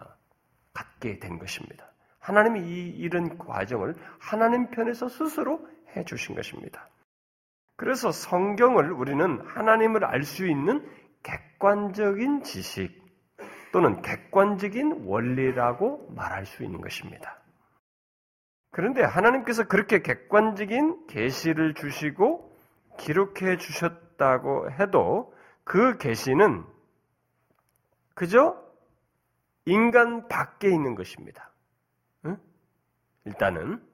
갖게 된 것입니다. 하나님이 이 이런 과정을 하나님 편에서 스스로 해 주신 것입니다. 그래서 성경을 우리는 하나님을 알 수 있는 객관적인 지식 또는 객관적인 원리라고 말할 수 있는 것입니다. 그런데 하나님께서 그렇게 객관적인 계시를 주시고 기록해 주셨다고 해도 그 계시는 그저 인간 밖에 있는 것입니다. 응? 일단은 어,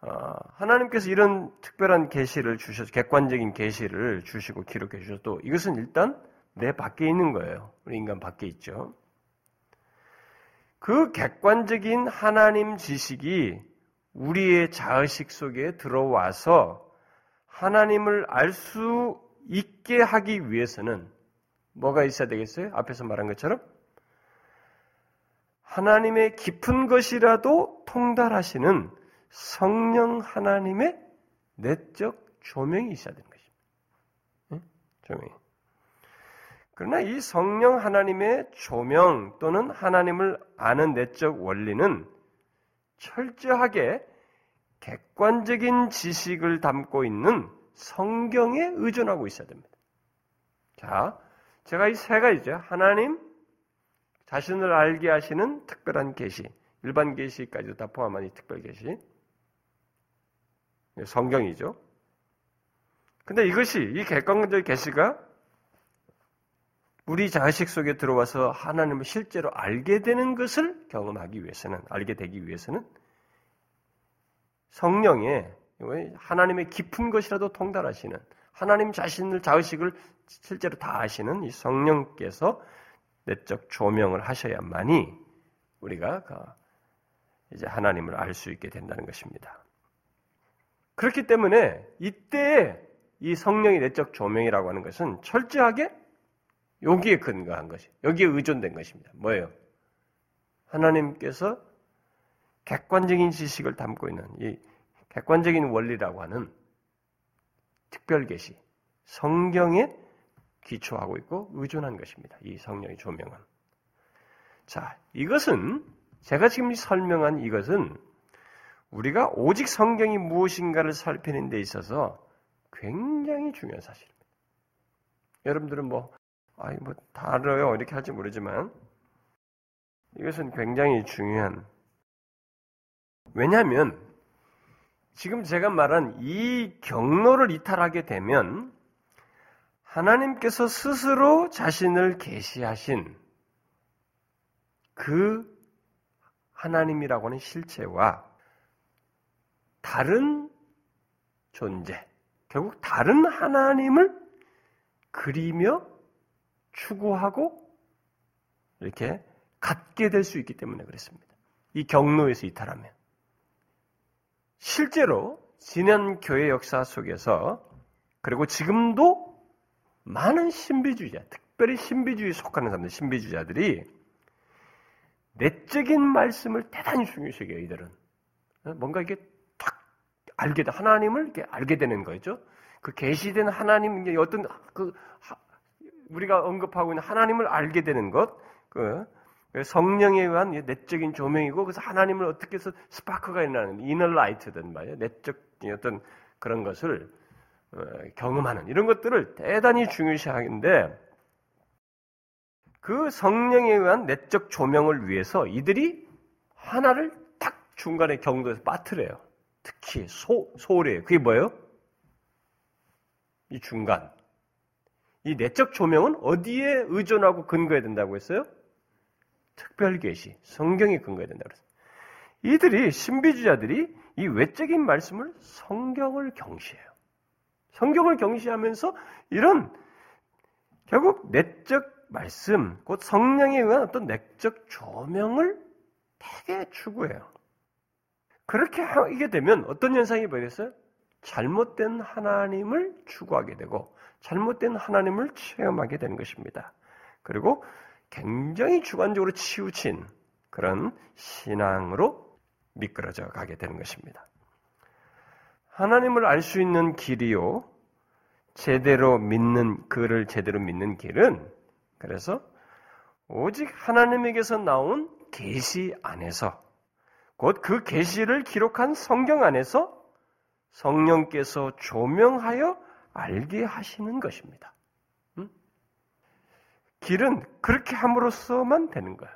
하나님께서 이런 특별한 계시를 주셔서 객관적인 계시를 주시고 기록해 주셔도 이것은 일단 내 밖에 있는 거예요. 우리 인간 밖에 있죠. 그 객관적인 하나님 지식이 우리의 자의식 속에 들어와서 하나님을 알 수 있게 하기 위해서는 뭐가 있어야 되겠어요? 앞에서 말한 것처럼 하나님의 깊은 것이라도 통달하시는 성령 하나님의 내적 조명이 있어야 되는 것입니다. 네? 조명이. 그러나 이 성령 하나님의 조명 또는 하나님을 아는 내적 원리는 철저하게 객관적인 지식을 담고 있는 성경에 의존하고 있어야 됩니다. 자, 제가 이 세 가지죠. 하나님, 자신을 알게 하시는 특별한 계시, 일반 계시까지도 다 포함한 이 특별 계시, 성경이죠. 근데 이것이 이 객관적 계시가 우리 자식 속에 들어와서 하나님을 실제로 알게 되는 것을 경험하기 위해서는 알게 되기 위해서는 성령의 하나님의 깊은 것이라도 통달하시는 하나님 자신을 자의식을 실제로 다 아시는 이 성령께서 내적 조명을 하셔야만이 우리가 그 이제 하나님을 알 수 있게 된다는 것입니다. 그렇기 때문에 이때 이 성령의 내적 조명이라고 하는 것은 철저하게 여기에 근거한 것이, 여기에 의존된 것입니다. 뭐예요? 하나님께서 객관적인 지식을 담고 있는 이 객관적인 원리라고 하는 특별 계시, 성경에 기초하고 있고 의존한 것입니다. 이 성령의 조명은. 자, 이것은 제가 지금 설명한 이것은 우리가 오직 성경이 무엇인가를 살피는 데 있어서 굉장히 중요한 사실입니다. 여러분들은 뭐, 아이, 뭐, 다 알아요. 이렇게 할지 모르지만, 이것은 굉장히 중요한, 왜냐하면, 지금 제가 말한 이 경로를 이탈하게 되면, 하나님께서 스스로 자신을 계시하신 그 하나님이라고 하는 실체와 다른 존재, 결국 다른 하나님을 그리며 추구하고 이렇게 갖게 될 수 있기 때문에 그렇습니다. 이 경로에서 이탈하면. 실제로 지난 교회 역사 속에서 그리고 지금도 많은 신비주의자, 특별히 신비주의에 속하는 사람들, 신비주의자들이 내적인 말씀을 대단히 중요시해요, 이들은. 뭔가 이게 알게 돼 하나님을 이렇게 알게 되는 거죠. 그 계시된 하나님 어떤 그 우리가 언급하고 있는 하나님을 알게 되는 것, 그 성령에 의한 내적인 조명이고 그래서 하나님을 어떻게 해서 스파크가 일어나는 이널 라이트든 말이에요. 내적 어떤 그런 것을 어, 경험하는 이런 것들을 대단히 중요시하는데 그 성령에 의한 내적 조명을 위해서 이들이 하나를 딱 중간에 경도에서 빠뜨려요. 특히 소, 소래요. 그게 뭐예요? 이 중간. 이 내적 조명은 어디에 의존하고 근거해야 된다고 했어요? 특별 계시, 성경에 근거해야 된다고 했어요. 이들이, 신비주자들이 이 외적인 말씀을 성경을 경시해요. 성경을 경시하면서 이런 결국 내적 말씀, 곧 성령에 의한 어떤 내적 조명을 되게 추구해요. 그렇게 하게 되면 어떤 현상이 벌어졌어요? 잘못된 하나님을 추구하게 되고 잘못된 하나님을 체험하게 되는 것입니다. 그리고 굉장히 주관적으로 치우친 그런 신앙으로 미끄러져 가게 되는 것입니다. 하나님을 알 수 있는 길이요. 제대로 믿는, 그를 제대로 믿는 길은 그래서 오직 하나님에게서 나온 계시 안에서 곧 그 계시를 기록한 성경 안에서 성령께서 조명하여 알게 하시는 것입니다. 음? 길은 그렇게 함으로써만 되는 거예요.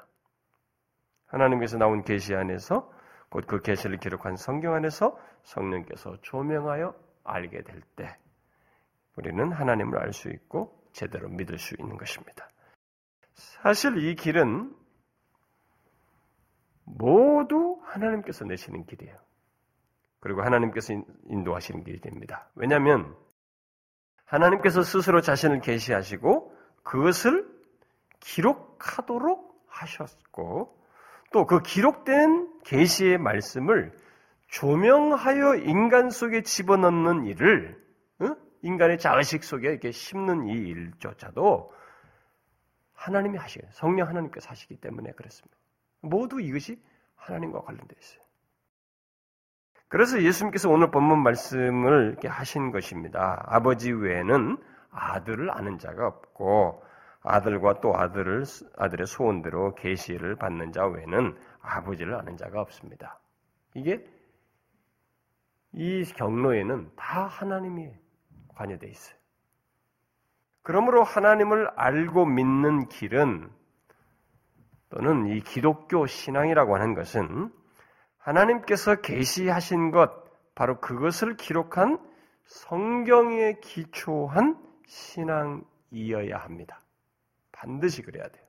하나님께서 나온 계시 안에서 곧 그 계시를 기록한 성경 안에서 성령께서 조명하여 알게 될 때 우리는 하나님을 알 수 있고 제대로 믿을 수 있는 것입니다. 사실 이 길은 모두 하나님께서 내시는 길이에요. 그리고 하나님께서 인도하시는 길이 됩니다. 왜냐하면 하나님께서 스스로 자신을 계시하시고 그것을 기록하도록 하셨고 또 그 기록된 계시의 말씀을 조명하여 인간 속에 집어넣는 일을 인간의 자의식 속에 이렇게 심는 이 일조차도 하나님이 하시고 성령 하나님께서 하시기 때문에 그렇습니다. 모두 이것이 하나님과 관련되어 있어요. 그래서 예수님께서 오늘 본문 말씀을 이렇게 하신 것입니다. 아버지 외에는 아들을 아는 자가 없고 아들과 또 아들을 아들의 소원대로 계시를 받는 자 외에는 아버지를 아는 자가 없습니다. 이게 이 경로에는 다 하나님이 관여되어 있어요. 그러므로 하나님을 알고 믿는 길은 또는 이 기독교 신앙이라고 하는 것은 하나님께서 계시하신 것 바로 그것을 기록한 성경에 기초한 신앙이어야 합니다. 반드시 그래야 돼요.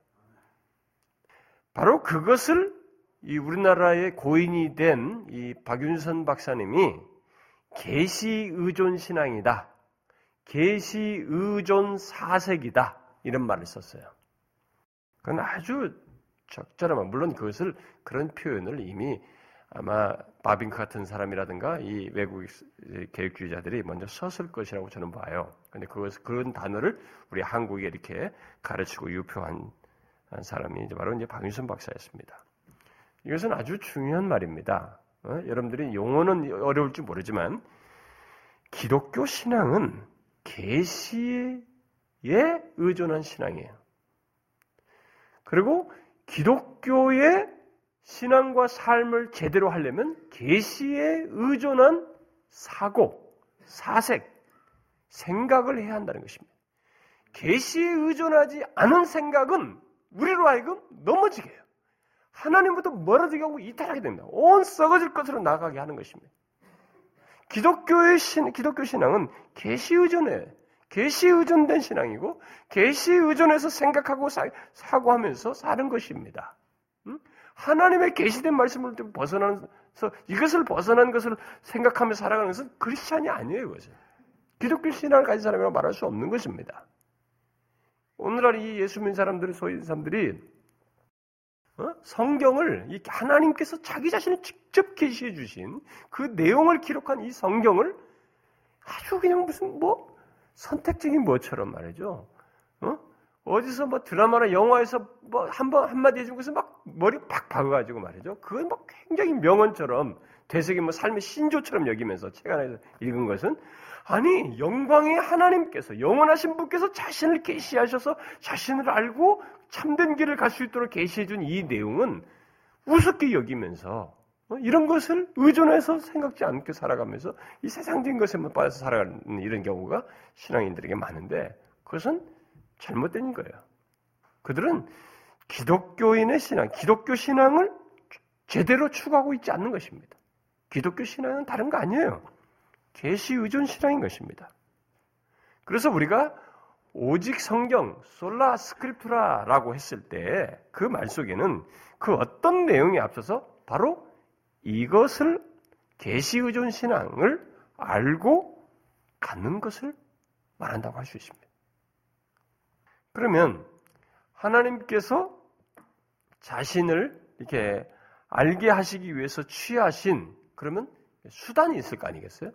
바로 그것을 이 우리나라의 고인이 된 이 박윤선 박사님이 계시 의존 신앙이다. 계시 의존 사색이다. 이런 말을 썼어요. 그건 아주 적절하면 물론 그것을 그런 표현을 이미 아마 바빙크 같은 사람이라든가 이 외국 교육주의자들이 먼저 썼을 것이라고 저는 봐요. 근데 그것 그런 단어를 우리 한국에 이렇게 가르치고 유표한 사람이 이제 바로 이제 박윤선 박사였습니다. 이것은 아주 중요한 말입니다. 어? 여러분들이 용어는 어려울지 모르지만 기독교 신앙은 계시에 의존한 신앙이에요. 그리고 기독교의 신앙과 삶을 제대로 하려면 계시에 의존한 사고, 사색, 생각을 해야 한다는 것입니다. 계시에 의존하지 않은 생각은 우리로 하여금 넘어지게 해요. 하나님부터 멀어지게 하고 이탈하게 됩니다. 온 썩어질 것으로 나가게 하는 것입니다. 기독교의 신, 기독교 신앙은 계시 의존에 계시 의존된 신앙이고 계시 의존해서 생각하고 사, 사고하면서 사는 것입니다. 음? 하나님의 계시된 말씀을 벗어나서 이것을 벗어난 것을 생각하며 살아가는 것은 크리스찬이 아니에요, 그것은. 기독교 신앙을 가진 사람이라고 말할 수 없는 것입니다. 오늘날 이 예수 믿는 사람들, 소위 사람들이 어? 성경을 하나님께서 자기 자신을 직접 계시해 주신 그 내용을 기록한 이 성경을 아주 그냥 무슨 뭐 선택적인 뭐처럼 말이죠. 어? 어디서 뭐 드라마나 영화에서 뭐 한 번 한마디 것을 막 머리 팍 박아가지고 말이죠. 그건 뭐 굉장히 명언처럼 되새긴 뭐 삶의 신조처럼 여기면서 책 안에서 읽은 것은 아니 영광의 하나님께서 영원하신 분께서 자신을 계시하셔서 자신을 알고 참된 길을 갈 수 있도록 계시해 준 이 내용은 우습게 여기면서 어? 이런 것을 의존해서 생각지 않게 살아가면서 이 세상적인 것에만 빠져서 살아가는 이런 경우가 신앙인들에게 많은데 그것은 잘못된 거예요. 그들은 기독교인의 신앙, 기독교 신앙을 제대로 추구하고 있지 않는 것입니다. 기독교 신앙은 다른 거 아니에요. 계시 의존 신앙인 것입니다. 그래서 우리가 오직 성경, 솔라 스크립투라라고 했을 때 그 말 속에는 그 어떤 내용에 앞서서 바로 이것을 계시 의존 신앙을 알고 갖는 것을 말한다고 할 수 있습니다. 그러면 하나님께서 자신을 이렇게 알게 하시기 위해서 취하신 그러면 수단이 있을 거 아니겠어요?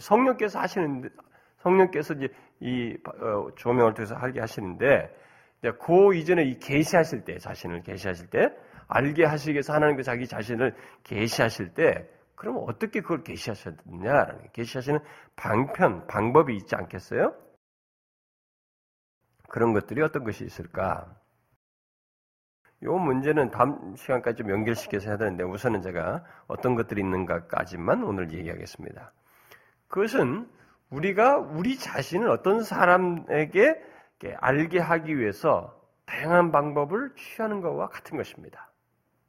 성령께서 하시는데 성령께서 이제 이 어, 조명을 통해서 하게 하시는데 그 이전에 이 계시하실 때 자신을 계시하실 때 알게 하시기 위해서 하나님께서 자기 자신을 계시하실 때 그럼 어떻게 그걸 계시하셨느냐? 계시하시는 방편 방법이 있지 않겠어요? 그런 것들이 어떤 것이 있을까? 요 문제는 다음 시간까지 좀 연결시켜서 해야 되는데 우선은 제가 어떤 것들이 있는가까지만 오늘 얘기하겠습니다. 그것은 우리가 우리 자신을 어떤 사람에게 알게 하기 위해서 다양한 방법을 취하는 것과 같은 것입니다.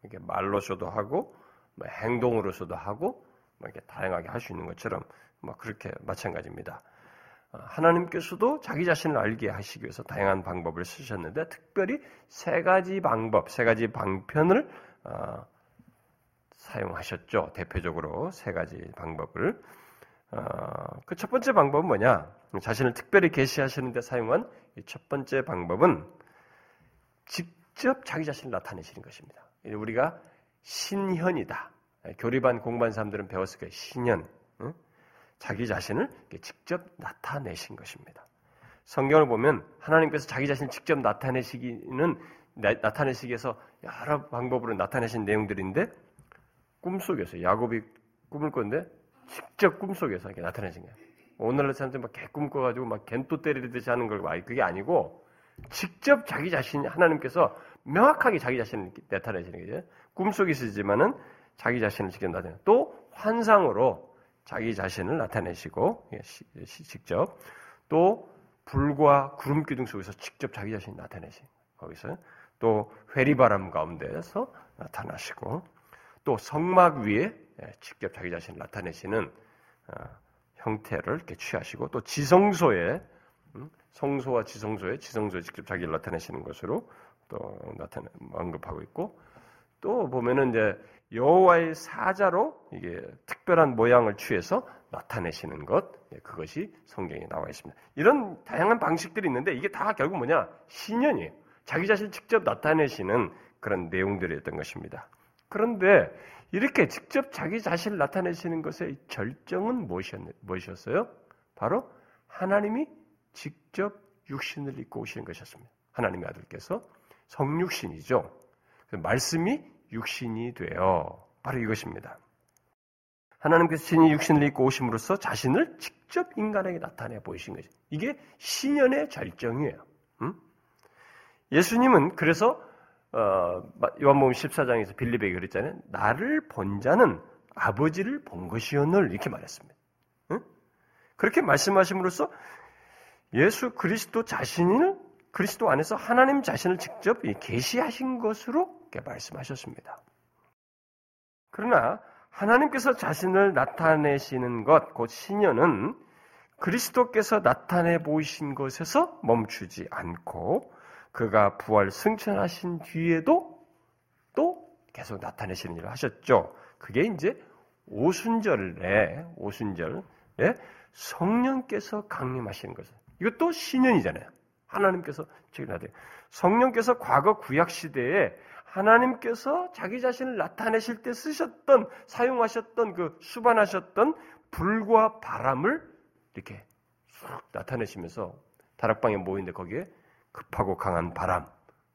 이렇게 말로서도 하고, 뭐 행동으로서도 하고, 뭐 이렇게 다양하게 할 수 있는 것처럼, 뭐 그렇게 마찬가지입니다. 어, 하나님께서도 자기 자신을 알게 하시기 위해서 다양한 방법을 쓰셨는데 특별히 세 가지 방법, 세 가지 방편을 어, 사용하셨죠. 대표적으로 세 가지 방법을. 어, 그 첫 번째 방법은 뭐냐? 자신을 특별히 계시하시는데 사용한 첫 번째 방법은 직접 자기 자신을 나타내시는 것입니다. 우리가 신현이다. 교리반 공부한 사람들은 배웠을 거예요. 신현. 응? 자기 자신을 직접 나타내신 것입니다. 성경을 보면 하나님께서 자기 자신을 직접 나타내시기는 나타내시기 위해서 여러 방법으로 나타내신 내용들인데 꿈속에서 야곱이 꿈을 꿨는데 직접 꿈속에서 이렇게 나타내신 거예요. 오늘날 사람들 막 개꿈 꿔가지고 막 겐또 때리듯이 하는 걸 말, 그게 아니고 직접 자기 자신 하나님께서 명확하게 자기 자신을 나타내시는 거죠. 꿈속에 있지만은 자기 자신을 직접 나타내. 또 환상으로 자기 자신을 나타내시고 예, 직접 또 불과 구름 기둥 속에서 직접 자기 자신을 나타내시 거기서 또 회리바람 가운데서 나타나시고 또 성막 위에 예, 직접 자기 자신을 나타내시는 어, 형태를 이렇게 취하시고 또 지성소에 음, 성소와 지성소에 지성소에 직접 자기를 나타내시는 것으로 또 나타내 언급하고 있고 또 보면은 이제 여호와의 사자로 이게 특별한 모양을 취해서 나타내시는 것 예, 그것이 성경에 나와 있습니다. 이런 다양한 방식들이 있는데 이게 다 결국 뭐냐 신년이에요. 자기 자신을 직접 나타내시는 그런 내용들이었던 것입니다. 그런데 이렇게 직접 자기 자신을 나타내시는 것의 절정은 무엇이었어요? 바로 하나님이 직접 육신을 입고 오시는 것이었습니다. 하나님의 아들께서 성육신이죠. 말씀이 육신이 되어 바로 이것입니다. 하나님께서 신이 육신을 입고 오심으로써 자신을 직접 인간에게 나타내 보이신 거죠. 이게 신연의 절정이에요. 음? 예수님은 그래서 어, 요한복음 14장에서 빌립에게 그랬잖아요. 나를 본 자는 아버지를 본 것이오늘 이렇게 말했습니다. 음? 그렇게 말씀하심으로써 예수 그리스도 자신을 그리스도 안에서 하나님 자신을 직접 계시하신 것으로 말씀하셨습니다. 그러나 하나님께서 자신을 나타내시는 것, 곧 신년은 그리스도께서 나타내 보이신 것에서 멈추지 않고 그가 부활 승천하신 뒤에도 또 계속 나타내시는 일을 하셨죠. 그게 이제 오순절에 오순절에 성령께서 강림하시는 것을 이것도 신년이잖아요. 하나님께서 책임나대 성령께서 과거 구약 시대에 하나님께서 자기 자신을 나타내실 때 쓰셨던 사용하셨던 그 수반하셨던 불과 바람을 이렇게 쑥 나타내시면서 다락방에 모이는데 거기에 급하고 강한 바람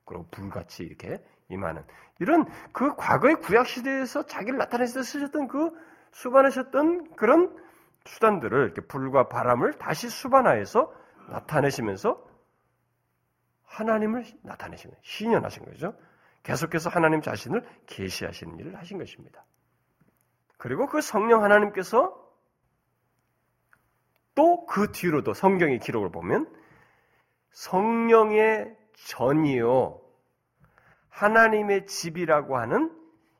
그리고 불같이 이렇게 임하는 이런 그 과거의 구약 시대에서 자기를 나타내실 때 쓰셨던 그 수반하셨던 그런 수단들을 이렇게 불과 바람을 다시 수반하여서 나타내시면서 하나님을 나타내시는 신현하신 거죠. 계속해서 하나님 자신을 계시하시는 일을 하신 것입니다. 그리고 그 성령 하나님께서 또 그 뒤로도 성경의 기록을 보면 성령의 전이요 하나님의 집이라고 하는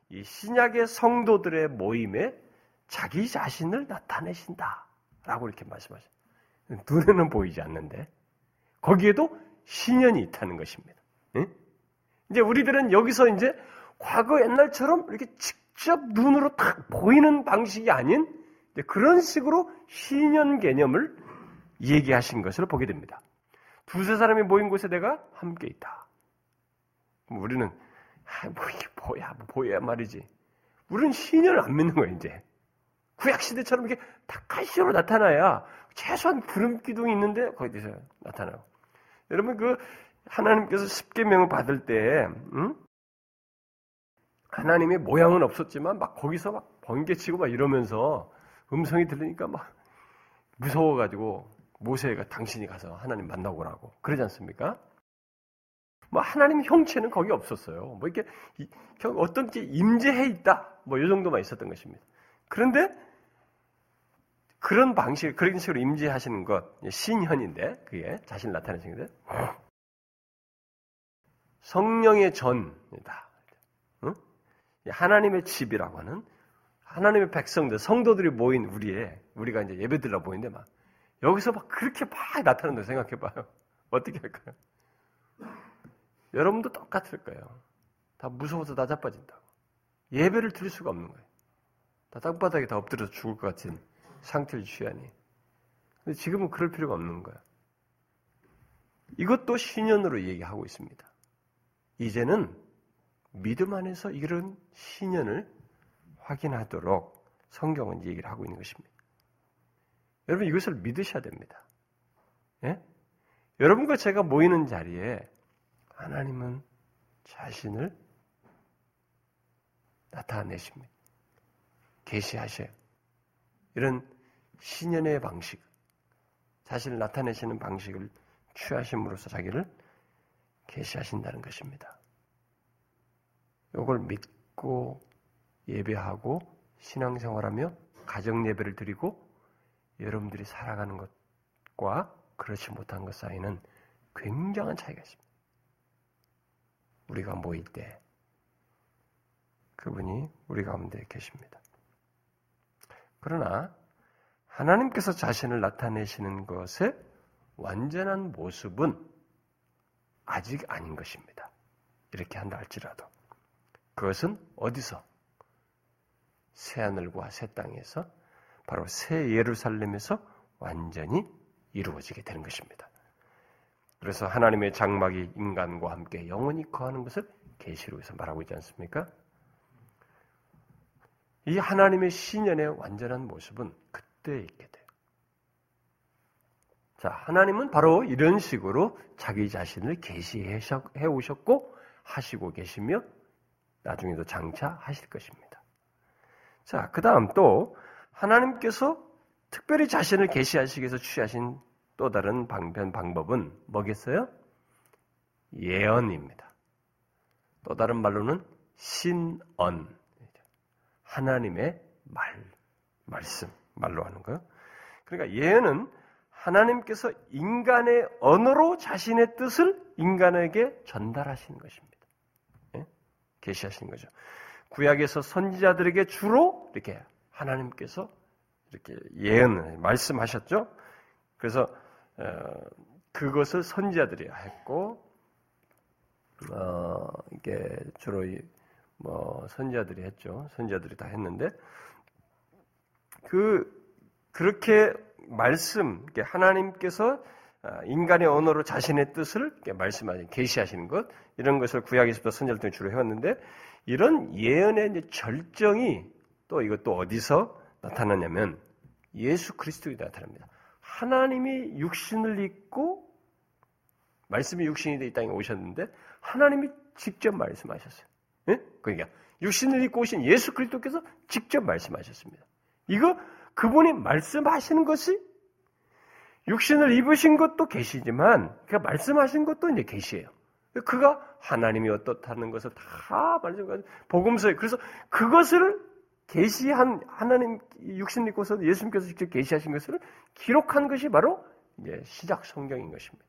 이 신약의 성도들의 모임에 자기 자신을 나타내신다라고 이렇게 말씀하셔요. 눈에는 보이지 않는데 거기에도 신연이 있다는 것입니다. 네? 이제 우리들은 여기서 이제 과거 옛날처럼 이렇게 직접 눈으로 딱 보이는 방식이 아닌 그런 식으로 신년 개념을 얘기하신 것을 보게 됩니다. 두세 사람이 모인 곳에 내가 함께 있다. 우리는 아, 뭐 이게 뭐야, 뭐 뭐야 말이지. 우리는 신년을 안 믿는 거예요 이제. 구약 시대처럼 이렇게 다칼시로 나타나야 최소한 구름 기둥이 있는데 거기서 나타나고. 여러분 그 하나님께서 십계명을 받을 때 음? 하나님의 모양은 없었지만 막 거기서 막 번개치고 막 이러면서 음성이 들리니까 막 무서워가지고 모세가 당신이 가서 하나님 만나고 라고 그러지 않습니까? 뭐 하나님 형체는 거기 없었어요. 뭐 이렇게 어떤 게 임재해 있다. 뭐 이 정도만 있었던 것입니다. 그런데 그런 방식, 그런 식으로 임재하시는 것, 신현인데, 그게 자신 나타내시는데, 성령의 전이다. 응? 하나님의 집이라고 하는 하나님의 백성들, 성도들이 모인 우리의, 우리가 이제 예배드리러 모인데 막, 여기서 막 그렇게 막 나타난다고 생각해봐요. 어떻게 할까요? 여러분도 똑같을 거예요. 다 무서워서 다 자빠진다고. 예배를 드릴 수가 없는 거예요. 다 땅바닥에 다 엎드려서 죽을 것 같은 상태를 취하니. 근데 지금은 그럴 필요가 없는 거야. 이것도 신년으로 얘기하고 있습니다. 이제는 믿음 안에서 이런 신년을 확인하도록 성경은 얘기를 하고 있는 것입니다. 여러분 이것을 믿으셔야 됩니다. 예? 여러분과 제가 모이는 자리에 하나님은 자신을 나타내십니다. 계시하셔요. 이런 신년의 방식, 자신을 나타내시는 방식을 취하심으로써 자기를 계시하신다는 것입니다. 이걸 믿고 예배하고 신앙생활하며 가정 예배를 드리고 여러분들이 살아가는 것과 그렇지 못한 것 사이는 굉장한 차이가 있습니다. 우리가 모일 때 그분이 우리 가운데 계십니다. 그러나 하나님께서 자신을 나타내시는 것의 완전한 모습은 아직 아닌 것입니다. 이렇게 한다 할지라도 그것은 어디서 새 하늘과 새 땅에서 바로 새 예루살렘에서 완전히 이루어지게 되는 것입니다. 그래서 하나님의 장막이 인간과 함께 영원히 거하는 것을 계시록에서 말하고 있지 않습니까? 이 하나님의 신년의 완전한 모습은 그 때 있게 돼요. 자, 하나님은 바로 이런 식으로 자기 자신을 계시해 오셨고 하시고 계시며 나중에도 장차 하실 것입니다. 자, 그 다음 또 하나님께서 특별히 자신을 계시하시기 위해서 취하신 또 다른 방편 방법은 뭐겠어요? 예언입니다. 또 다른 말로는 신언. 하나님의 말, 말씀, 말로 하는 거예요. 그러니까 예언은 하나님께서 인간의 언어로 자신의 뜻을 인간에게 전달하시는 것입니다. 예? 계시하시는 거죠. 구약에서 선지자들에게 주로 이렇게 하나님께서 이렇게 예언을 말씀하셨죠. 그래서 어, 그것을 선지자들이 했고 어, 이게 주로 뭐 선지자들이 했죠. 선지자들이 다 했는데 그 그렇게 말씀 하나님께서 아, 인간의 언어로 자신의 뜻을 말씀하신 계시하시는 것 이런 것을 구약에서부터 선지자를 통해 주로 해왔는데 이런 예언의 절정이 또 이것도 어디서 나타나냐면 예수 그리스도에 나타납니다. 하나님이 육신을 입고 말씀이 육신이 돼 이 땅에 오셨는데 하나님이 직접 말씀하셨어요. 예? 그러니까 육신을 입고 오신 예수 그리스도께서 직접 말씀하셨습니다. 이거 그분이 말씀하시는 것이 육신을 입으신 것도 계시지만 그 말씀하신 것도 이제 계시예요. 그가 하나님이 어떻다는 것을 다 말씀하고 복음서에 그래서 그것을 계시한 하나님 육신 입고서 예수님께서 직접 계시하신 것을 기록한 것이 바로 이제 시작 성경인 것입니다.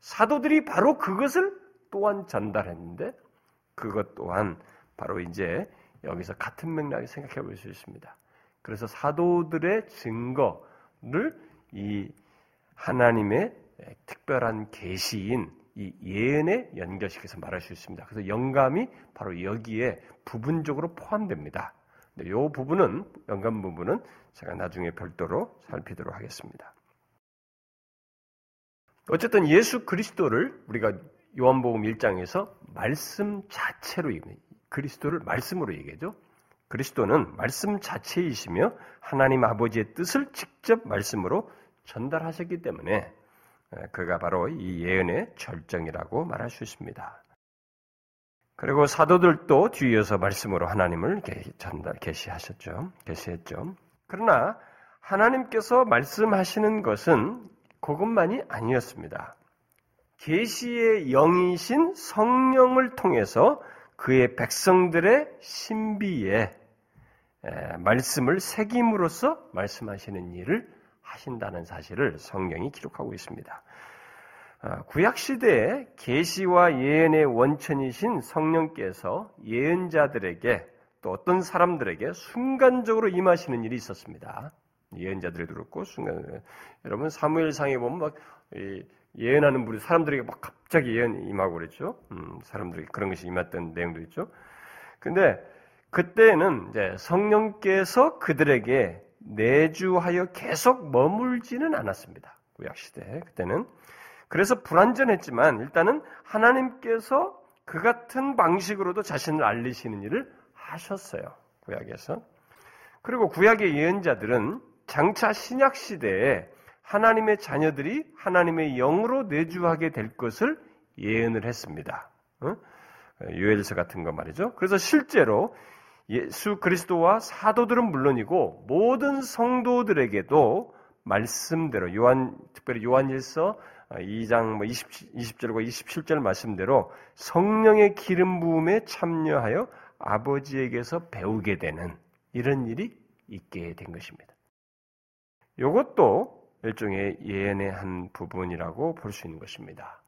사도들이 바로 그것을 또한 전달했는데 그것 또한 바로 이제 여기서 같은 맥락에 생각해 볼 수 있습니다. 그래서 사도들의 증거를 이 하나님의 특별한 계시인 이 예언에 연결시켜서 말할 수 있습니다. 그래서 영감이 바로 여기에 부분적으로 포함됩니다. 이 부분은 연관 부분은 제가 나중에 별도로 살피도록 하겠습니다. 어쨌든 예수 그리스도를 우리가 요한복음 1장에서 말씀 자체로 그리스도를 말씀으로 얘기하죠. 그리스도는 말씀 자체이시며 하나님 아버지의 뜻을 직접 말씀으로 전달하셨기 때문에 그가 바로 이 예언의 절정이라고 말할 수 있습니다. 그리고 사도들도 뒤이어서 말씀으로 하나님을 전달 계시하셨죠. 계시했죠. 그러나 하나님께서 말씀하시는 것은 그것만이 아니었습니다. 계시의 영이신 성령을 통해서 그의 백성들의 신비에 말씀을 새김으로써 말씀하시는 일을 하신다는 사실을 성경이 기록하고 있습니다. 아, 구약 시대에 계시와 예언의 원천이신 성령께서 예언자들에게 또 어떤 사람들에게 순간적으로 임하시는 일이 있었습니다. 예언자들도 그렇고 순간 여러분 사무엘상에 보면 막 예언하는 분이 사람들에게 막 갑자기 예언 임하고 그랬죠. 음, 사람들이 그런 것이 임했던 내용도 있죠. 근데 그때는 이제 성령께서 그들에게 내주하여 계속 머물지는 않았습니다. 구약 시대 그때는 그래서 불완전했지만 일단은 하나님께서 그 같은 방식으로도 자신을 알리시는 일을 하셨어요. 구약에서. 그리고 구약의 예언자들은 장차 신약 시대에 하나님의 자녀들이 하나님의 영으로 내주하게 될 것을 예언을 했습니다. 어? 요엘서 같은 거 말이죠. 그래서 실제로 예수 그리스도와 사도들은 물론이고 모든 성도들에게도 말씀대로 요한 특별히 요한일서 2장 뭐 20, 20절과 27절 말씀대로 성령의 기름 부음에 참여하여 아버지에게서 배우게 되는 이런 일이 있게 된 것입니다. 이것도 일종의 예언의 한 부분이라고 볼 수 있는 것입니다.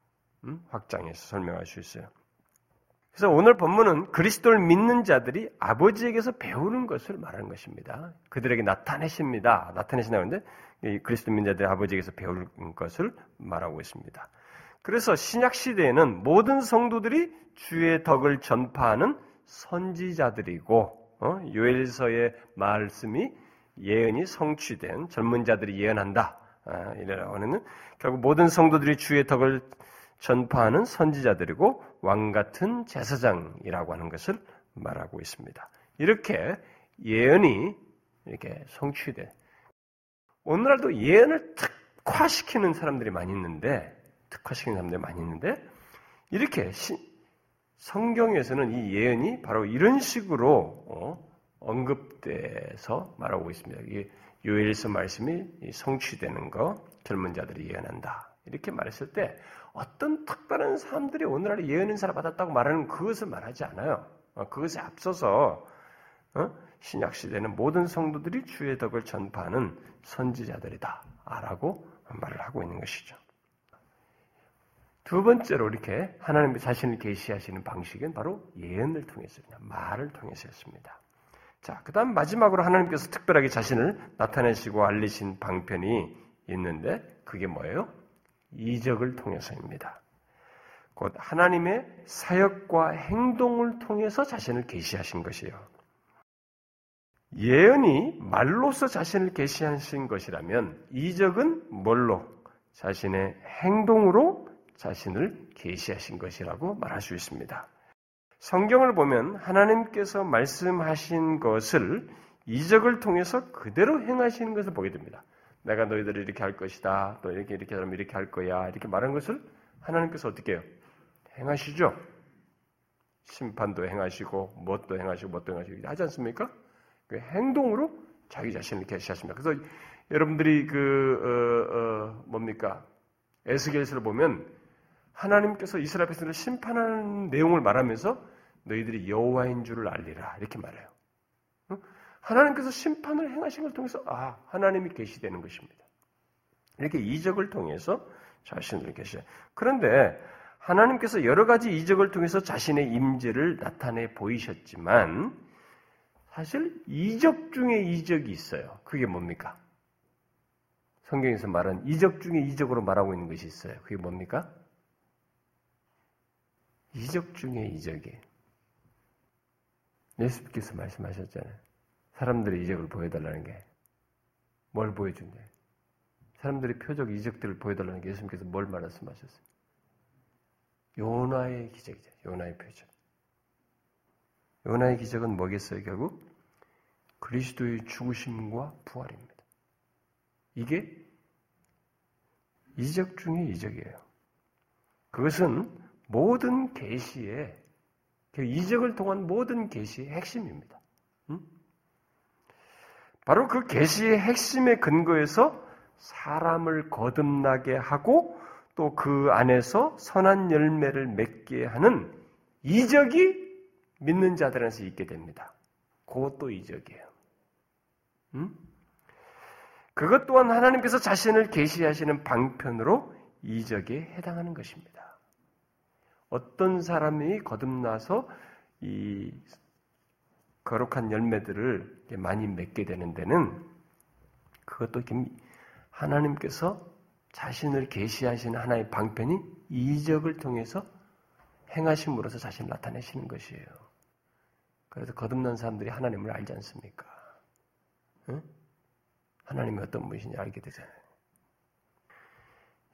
음? 확장해서 설명할 수 있어요. 그래서 오늘 본문은 그리스도를 믿는 자들이 아버지에게서 배우는 것을 말하는 것입니다. 그들에게 나타내십니다. 나타내신다는데 그리스도 믿는 자들이 아버지에게서 배우는 것을 말하고 있습니다. 그래서 신약 시대에는 모든 성도들이 주의 덕을 전파하는 선지자들이고 어? 요엘서의 말씀이 예언이 성취된 젊은 자들이 예언한다. 아, 이래라고 하는 결국 모든 성도들이 주의 덕을 전파하는 선지자들이고 왕 같은 제사장이라고 하는 것을 말하고 있습니다. 이렇게 예언이 이렇게 성취돼. 오늘날도 예언을 특화시키는 사람들이 많이 있는데, 특화시키는 사람들이 많이 있는데, 이렇게 시, 성경에서는 이 예언이 바로 이런 식으로 어, 언급돼서 말하고 있습니다. 이게 요엘서 말씀이 성취되는 거, 젊은 자들이 예언한다. 이렇게 말했을 때 어떤 특별한 사람들이 오늘날 예언인사를 받았다고 말하는 그것을 말하지 않아요. 어, 그것에 앞서서 어? 신약 시대는 모든 성도들이 주의 덕을 전파하는 선지자들이다. 라고 말을 하고 있는 것이죠. 두 번째로 이렇게 하나님 자신을 계시하시는 방식은 바로 예언을 통해서 말을 통해서였습니다. 자, 그다음 마지막으로 하나님께서 특별하게 자신을 나타내시고 알리신 방편이 있는데 그게 뭐예요? 이적을 통해서입니다. 곧 하나님의 사역과 행동을 통해서 자신을 계시하신 것이에요. 예언이 말로서 자신을 계시하신 것이라면 이적은 뭘로 자신의 행동으로 자신을 계시하신 것이라고 말할 수 있습니다. 성경을 보면 하나님께서 말씀하신 것을 이적을 통해서 그대로 행하시는 것을 보게 됩니다. 내가 너희들을 이렇게 할 것이다. 또 이렇게 이렇게 하면 이렇게 할 거야. 이렇게 말하는 것을 하나님께서 어떻게 해요? 행하시죠. 심판도 행하시고 무엇도 행하시고 무엇도 행하시고 하지 않습니까? 그 행동으로 자기 자신을 계시하십니다. 그래서 여러분들이 그 어, 어, 뭡니까 에스겔서를 보면 하나님께서 이스라엘 백성들을 심판하는 내용을 말하면서 너희들이 여호와인 줄을 알리라 이렇게 말해요. 하나님께서 심판을 행하신 걸 통해서 아 하나님이 계시되는 것입니다. 이렇게 이적을 통해서 자신을 계셔. 그런데 하나님께서 여러 가지 이적을 통해서 자신의 임재를 나타내 보이셨지만 사실 이적 중에 이적이 있어요. 그게 뭡니까? 성경에서 말한 이적 중에 이적으로 말하고 있는 것이 있어요. 그게 뭡니까? 이적 중에 이적이에요. 예수께서 말씀하셨잖아요. 사람들의 이적을 보여달라는 게 뭘 보여준대? 사람들의 표적 이적들을 보여달라는 게 예수님께서 뭘 말씀하셨어요? 요나의 기적이죠. 요나의 표적. 요나의 기적은 뭐겠어요, 결국? 그리스도의 죽으심과 부활입니다. 이게 이적 중의 이적이에요. 그것은 모든 계시의 그 이적을 통한 모든 계시의 핵심입니다. 바로 그 계시의 핵심의 근거에서 사람을 거듭나게 하고 또 그 안에서 선한 열매를 맺게 하는 이적이 믿는 자들한테 있게 됩니다. 그것도 이적이에요. 음? 그것 또한 하나님께서 자신을 계시하시는 방편으로 이적에 해당하는 것입니다. 어떤 사람이 거듭나서 이 거룩한 열매들을 많이 맺게 되는 데는 그것도 하나님께서 자신을 계시하시는 하나의 방편이 이적을 통해서 행하심으로써 자신을 나타내시는 것이에요. 그래서 거듭난 사람들이 하나님을 알지 않습니까? 응? 하나님이 어떤 분이신지 알게 되잖아요.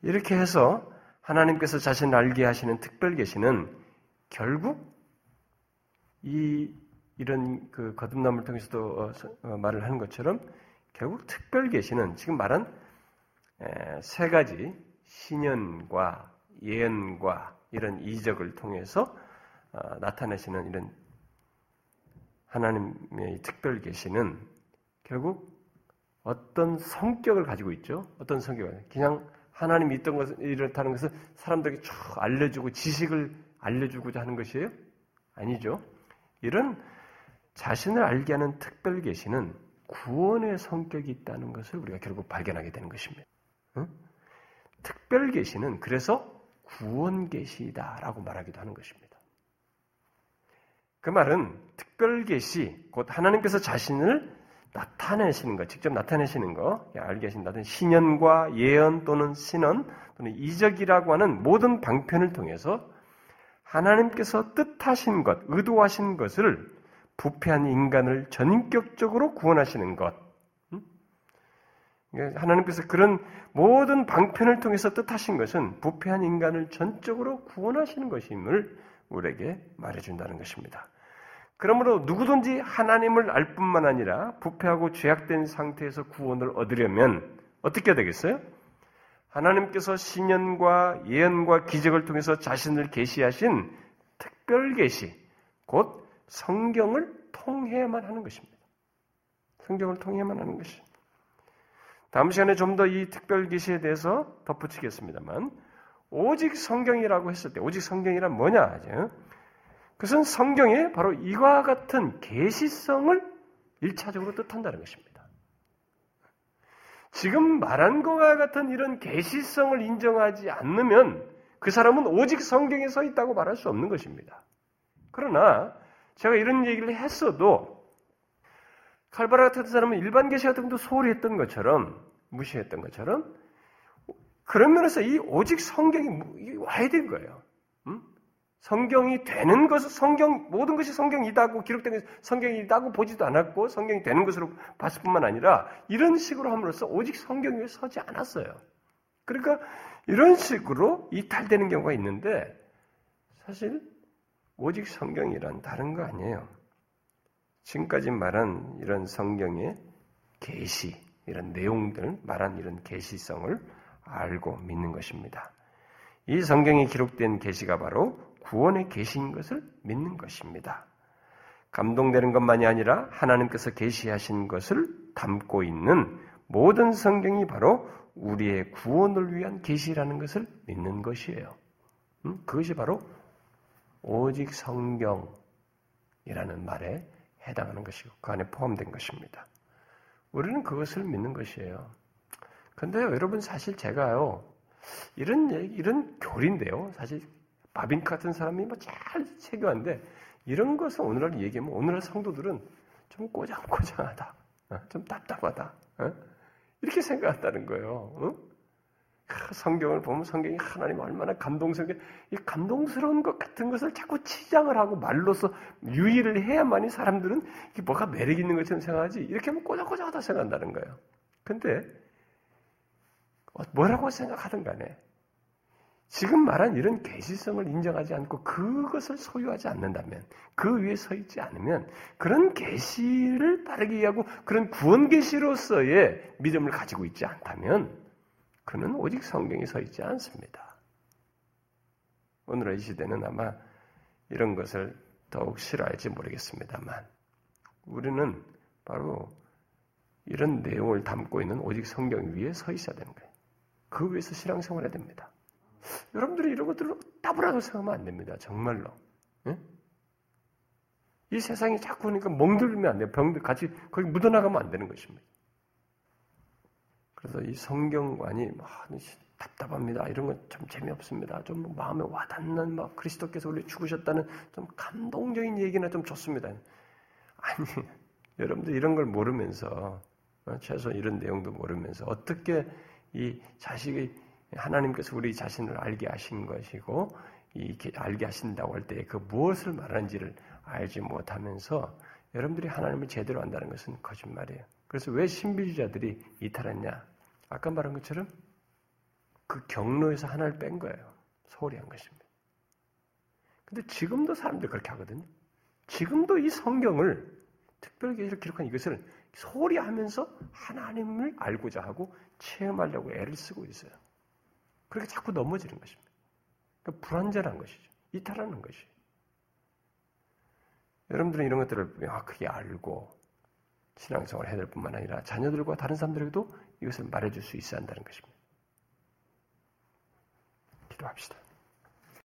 이렇게 해서 하나님께서 자신을 알게 하시는 특별 계시는 결국 이 이런 그 거듭남을 통해서도 어, 어, 말을 하는 것처럼 결국 특별 계시는 지금 말한 세 가지 신연과 예언과 이런 이적을 통해서 어, 나타내시는 이런 하나님의 특별 계시는 결국 어떤 성격을 가지고 있죠. 어떤 성격을 그냥 하나님이 있던 것을 이렇다는 것을 사람들에게 쭉 알려주고 지식을 알려주고자 하는 것이에요? 아니죠. 이런 자신을 알게 하는 특별 계시는 구원의 성격이 있다는 것을 우리가 결국 발견하게 되는 것입니다. 응? 특별 계시는 그래서 구원 계시다라고 말하기도 하는 것입니다. 그 말은 특별 계시 곧 하나님께서 자신을 나타내시는 것, 직접 나타내시는 거, 알게 하신다든 신연과 예언 또는 신언 또는 이적이라고 하는 모든 방편을 통해서 하나님께서 뜻하신 것, 의도하신 것을 부패한 인간을 전인격적으로 구원하시는 것. 음? 하나님께서 그런 모든 방편을 통해서 뜻하신 것은 부패한 인간을 전적으로 구원하시는 것임을 우리에게 말해준다는 것입니다. 그러므로 누구든지 하나님을 알 뿐만 아니라 부패하고 죄악된 상태에서 구원을 얻으려면 어떻게 되겠어요? 하나님께서 신년과 예언과 기적을 통해서 자신을 계시하신 특별 계시, 곧 성경을 통해야만 하는 것입니다. 성경을 통해야만 하는 것이. 다음 시간에 좀 더 이 특별 계시에 대해서 덧붙이겠습니다만 오직 성경이라고 했을 때 오직 성경이란 뭐냐 하죠? 그것은 성경에 바로 이와 같은 계시성을 일차적으로 뜻한다는 것입니다. 지금 말한 것과 같은 이런 계시성을 인정하지 않으면 그 사람은 오직 성경에 서 있다고 말할 수 없는 것입니다. 그러나 제가 이런 얘기를 했어도 칼바라 같은 사람은 일반 계시 같은 것도 소홀히 했던 것처럼 무시했던 것처럼 그런 면에서 이 오직 성경이 와야 된 거예요. 음? 성경이 되는 것은 성경 모든 것이 성경이다고 기록된 성경이다고 보지도 않았고 성경이 되는 것으로 봤을 뿐만 아니라 이런 식으로 함으로써 오직 성경 위에 서지 않았어요. 그러니까 이런 식으로 이탈되는 경우가 있는데 사실 오직 성경이란 다른 거 아니에요. 지금까지 말한 이런 성경의 계시 이런 내용들 말한 이런 계시성을 알고 믿는 것입니다. 이 성경에 기록된 계시가 바로 구원의 계시인 것을 믿는 것입니다. 감동되는 것만이 아니라 하나님께서 계시하신 것을 담고 있는 모든 성경이 바로 우리의 구원을 위한 계시라는 것을 믿는 것이에요. 음? 그것이 바로 오직 성경이라는 말에 해당하는 것이고 그 안에 포함된 것입니다. 우리는 그것을 믿는 것이에요. 근데 여러분 사실 제가요 이런 이런 교리인데요. 사실 바빈 같은 사람이 뭐잘 세교한데 이런 것을 오늘날 얘기하면 오늘날 성도들은 좀 꼬장꼬장하다, 어? 좀 답답하다 어? 이렇게 생각한다는 거예요. 어? 성경을 보면 성경이 하나님 얼마나 감동스럽게 이 감동스러운 것 같은 것을 자꾸 치장을 하고 말로서 유의를 해야만이 사람들은 이게 뭐가 매력 있는 것처럼 생각하지 이렇게 하면 꼬장꼬장하다 생각한다는 거예요. 근데 뭐라고 생각하든 간에 지금 말한 이런 계시성을 인정하지 않고 그것을 소유하지 않는다면 그 위에 서 있지 않으면 그런 계시를 따르게 하고 그런 구원 계시로서의 믿음을 가지고 있지 않다면 그는 오직 성경에 서 있지 않습니다. 오늘의 이 시대는 아마 이런 것을 더욱 싫어할지 모르겠습니다만 우리는 바로 이런 내용을 담고 있는 오직 성경 위에 서 있어야 되는 거예요. 그 위에서 신앙생활 해야 됩니다. 여러분들이 이런 것들을 따브라고 생각하면 안 됩니다. 정말로. 예? 이 세상이 자꾸 그러니까 멍들면 안 돼요. 병들 같이 거기 묻어나가면 안 되는 것입니다. 그래서 이 성경관이 아, 답답합니다. 이런 건 좀 재미없습니다. 좀 마음에 와닿는 막 그리스도께서 우리 죽으셨다는 좀 감동적인 얘기나 좀 좋습니다. 아니 여러분들 이런 걸 모르면서 어, 최소 이런 내용도 모르면서 어떻게 이 자식이 하나님께서 우리 자신을 알게 하신 것이고 이렇게 알게 하신다고 할 때 그 무엇을 말하는지를 알지 못하면서 여러분들이 하나님을 제대로 안다는 것은 거짓말이에요. 그래서 왜 신비주의자들이 이탈했냐? 아까 말한 것처럼 그 경로에서 하나를 뺀 거예요. 소홀히 한 것입니다. 근데 지금도 사람들이 그렇게 하거든요. 지금도 이 성경을 특별히 기록한 이것을 소홀히 하면서 하나님을 알고자 하고 체험하려고 애를 쓰고 있어요. 그렇게 자꾸 넘어지는 것입니다. 그러니까 불완전한 것이죠. 이탈하는 것이. 여러분들은 이런 것들을 명확하게 알고 신앙생활을 해야 될 뿐만 아니라 자녀들과 다른 사람들에게도 이것을 말해줄 수 있어야 한다는 것입니다. 기도합시다.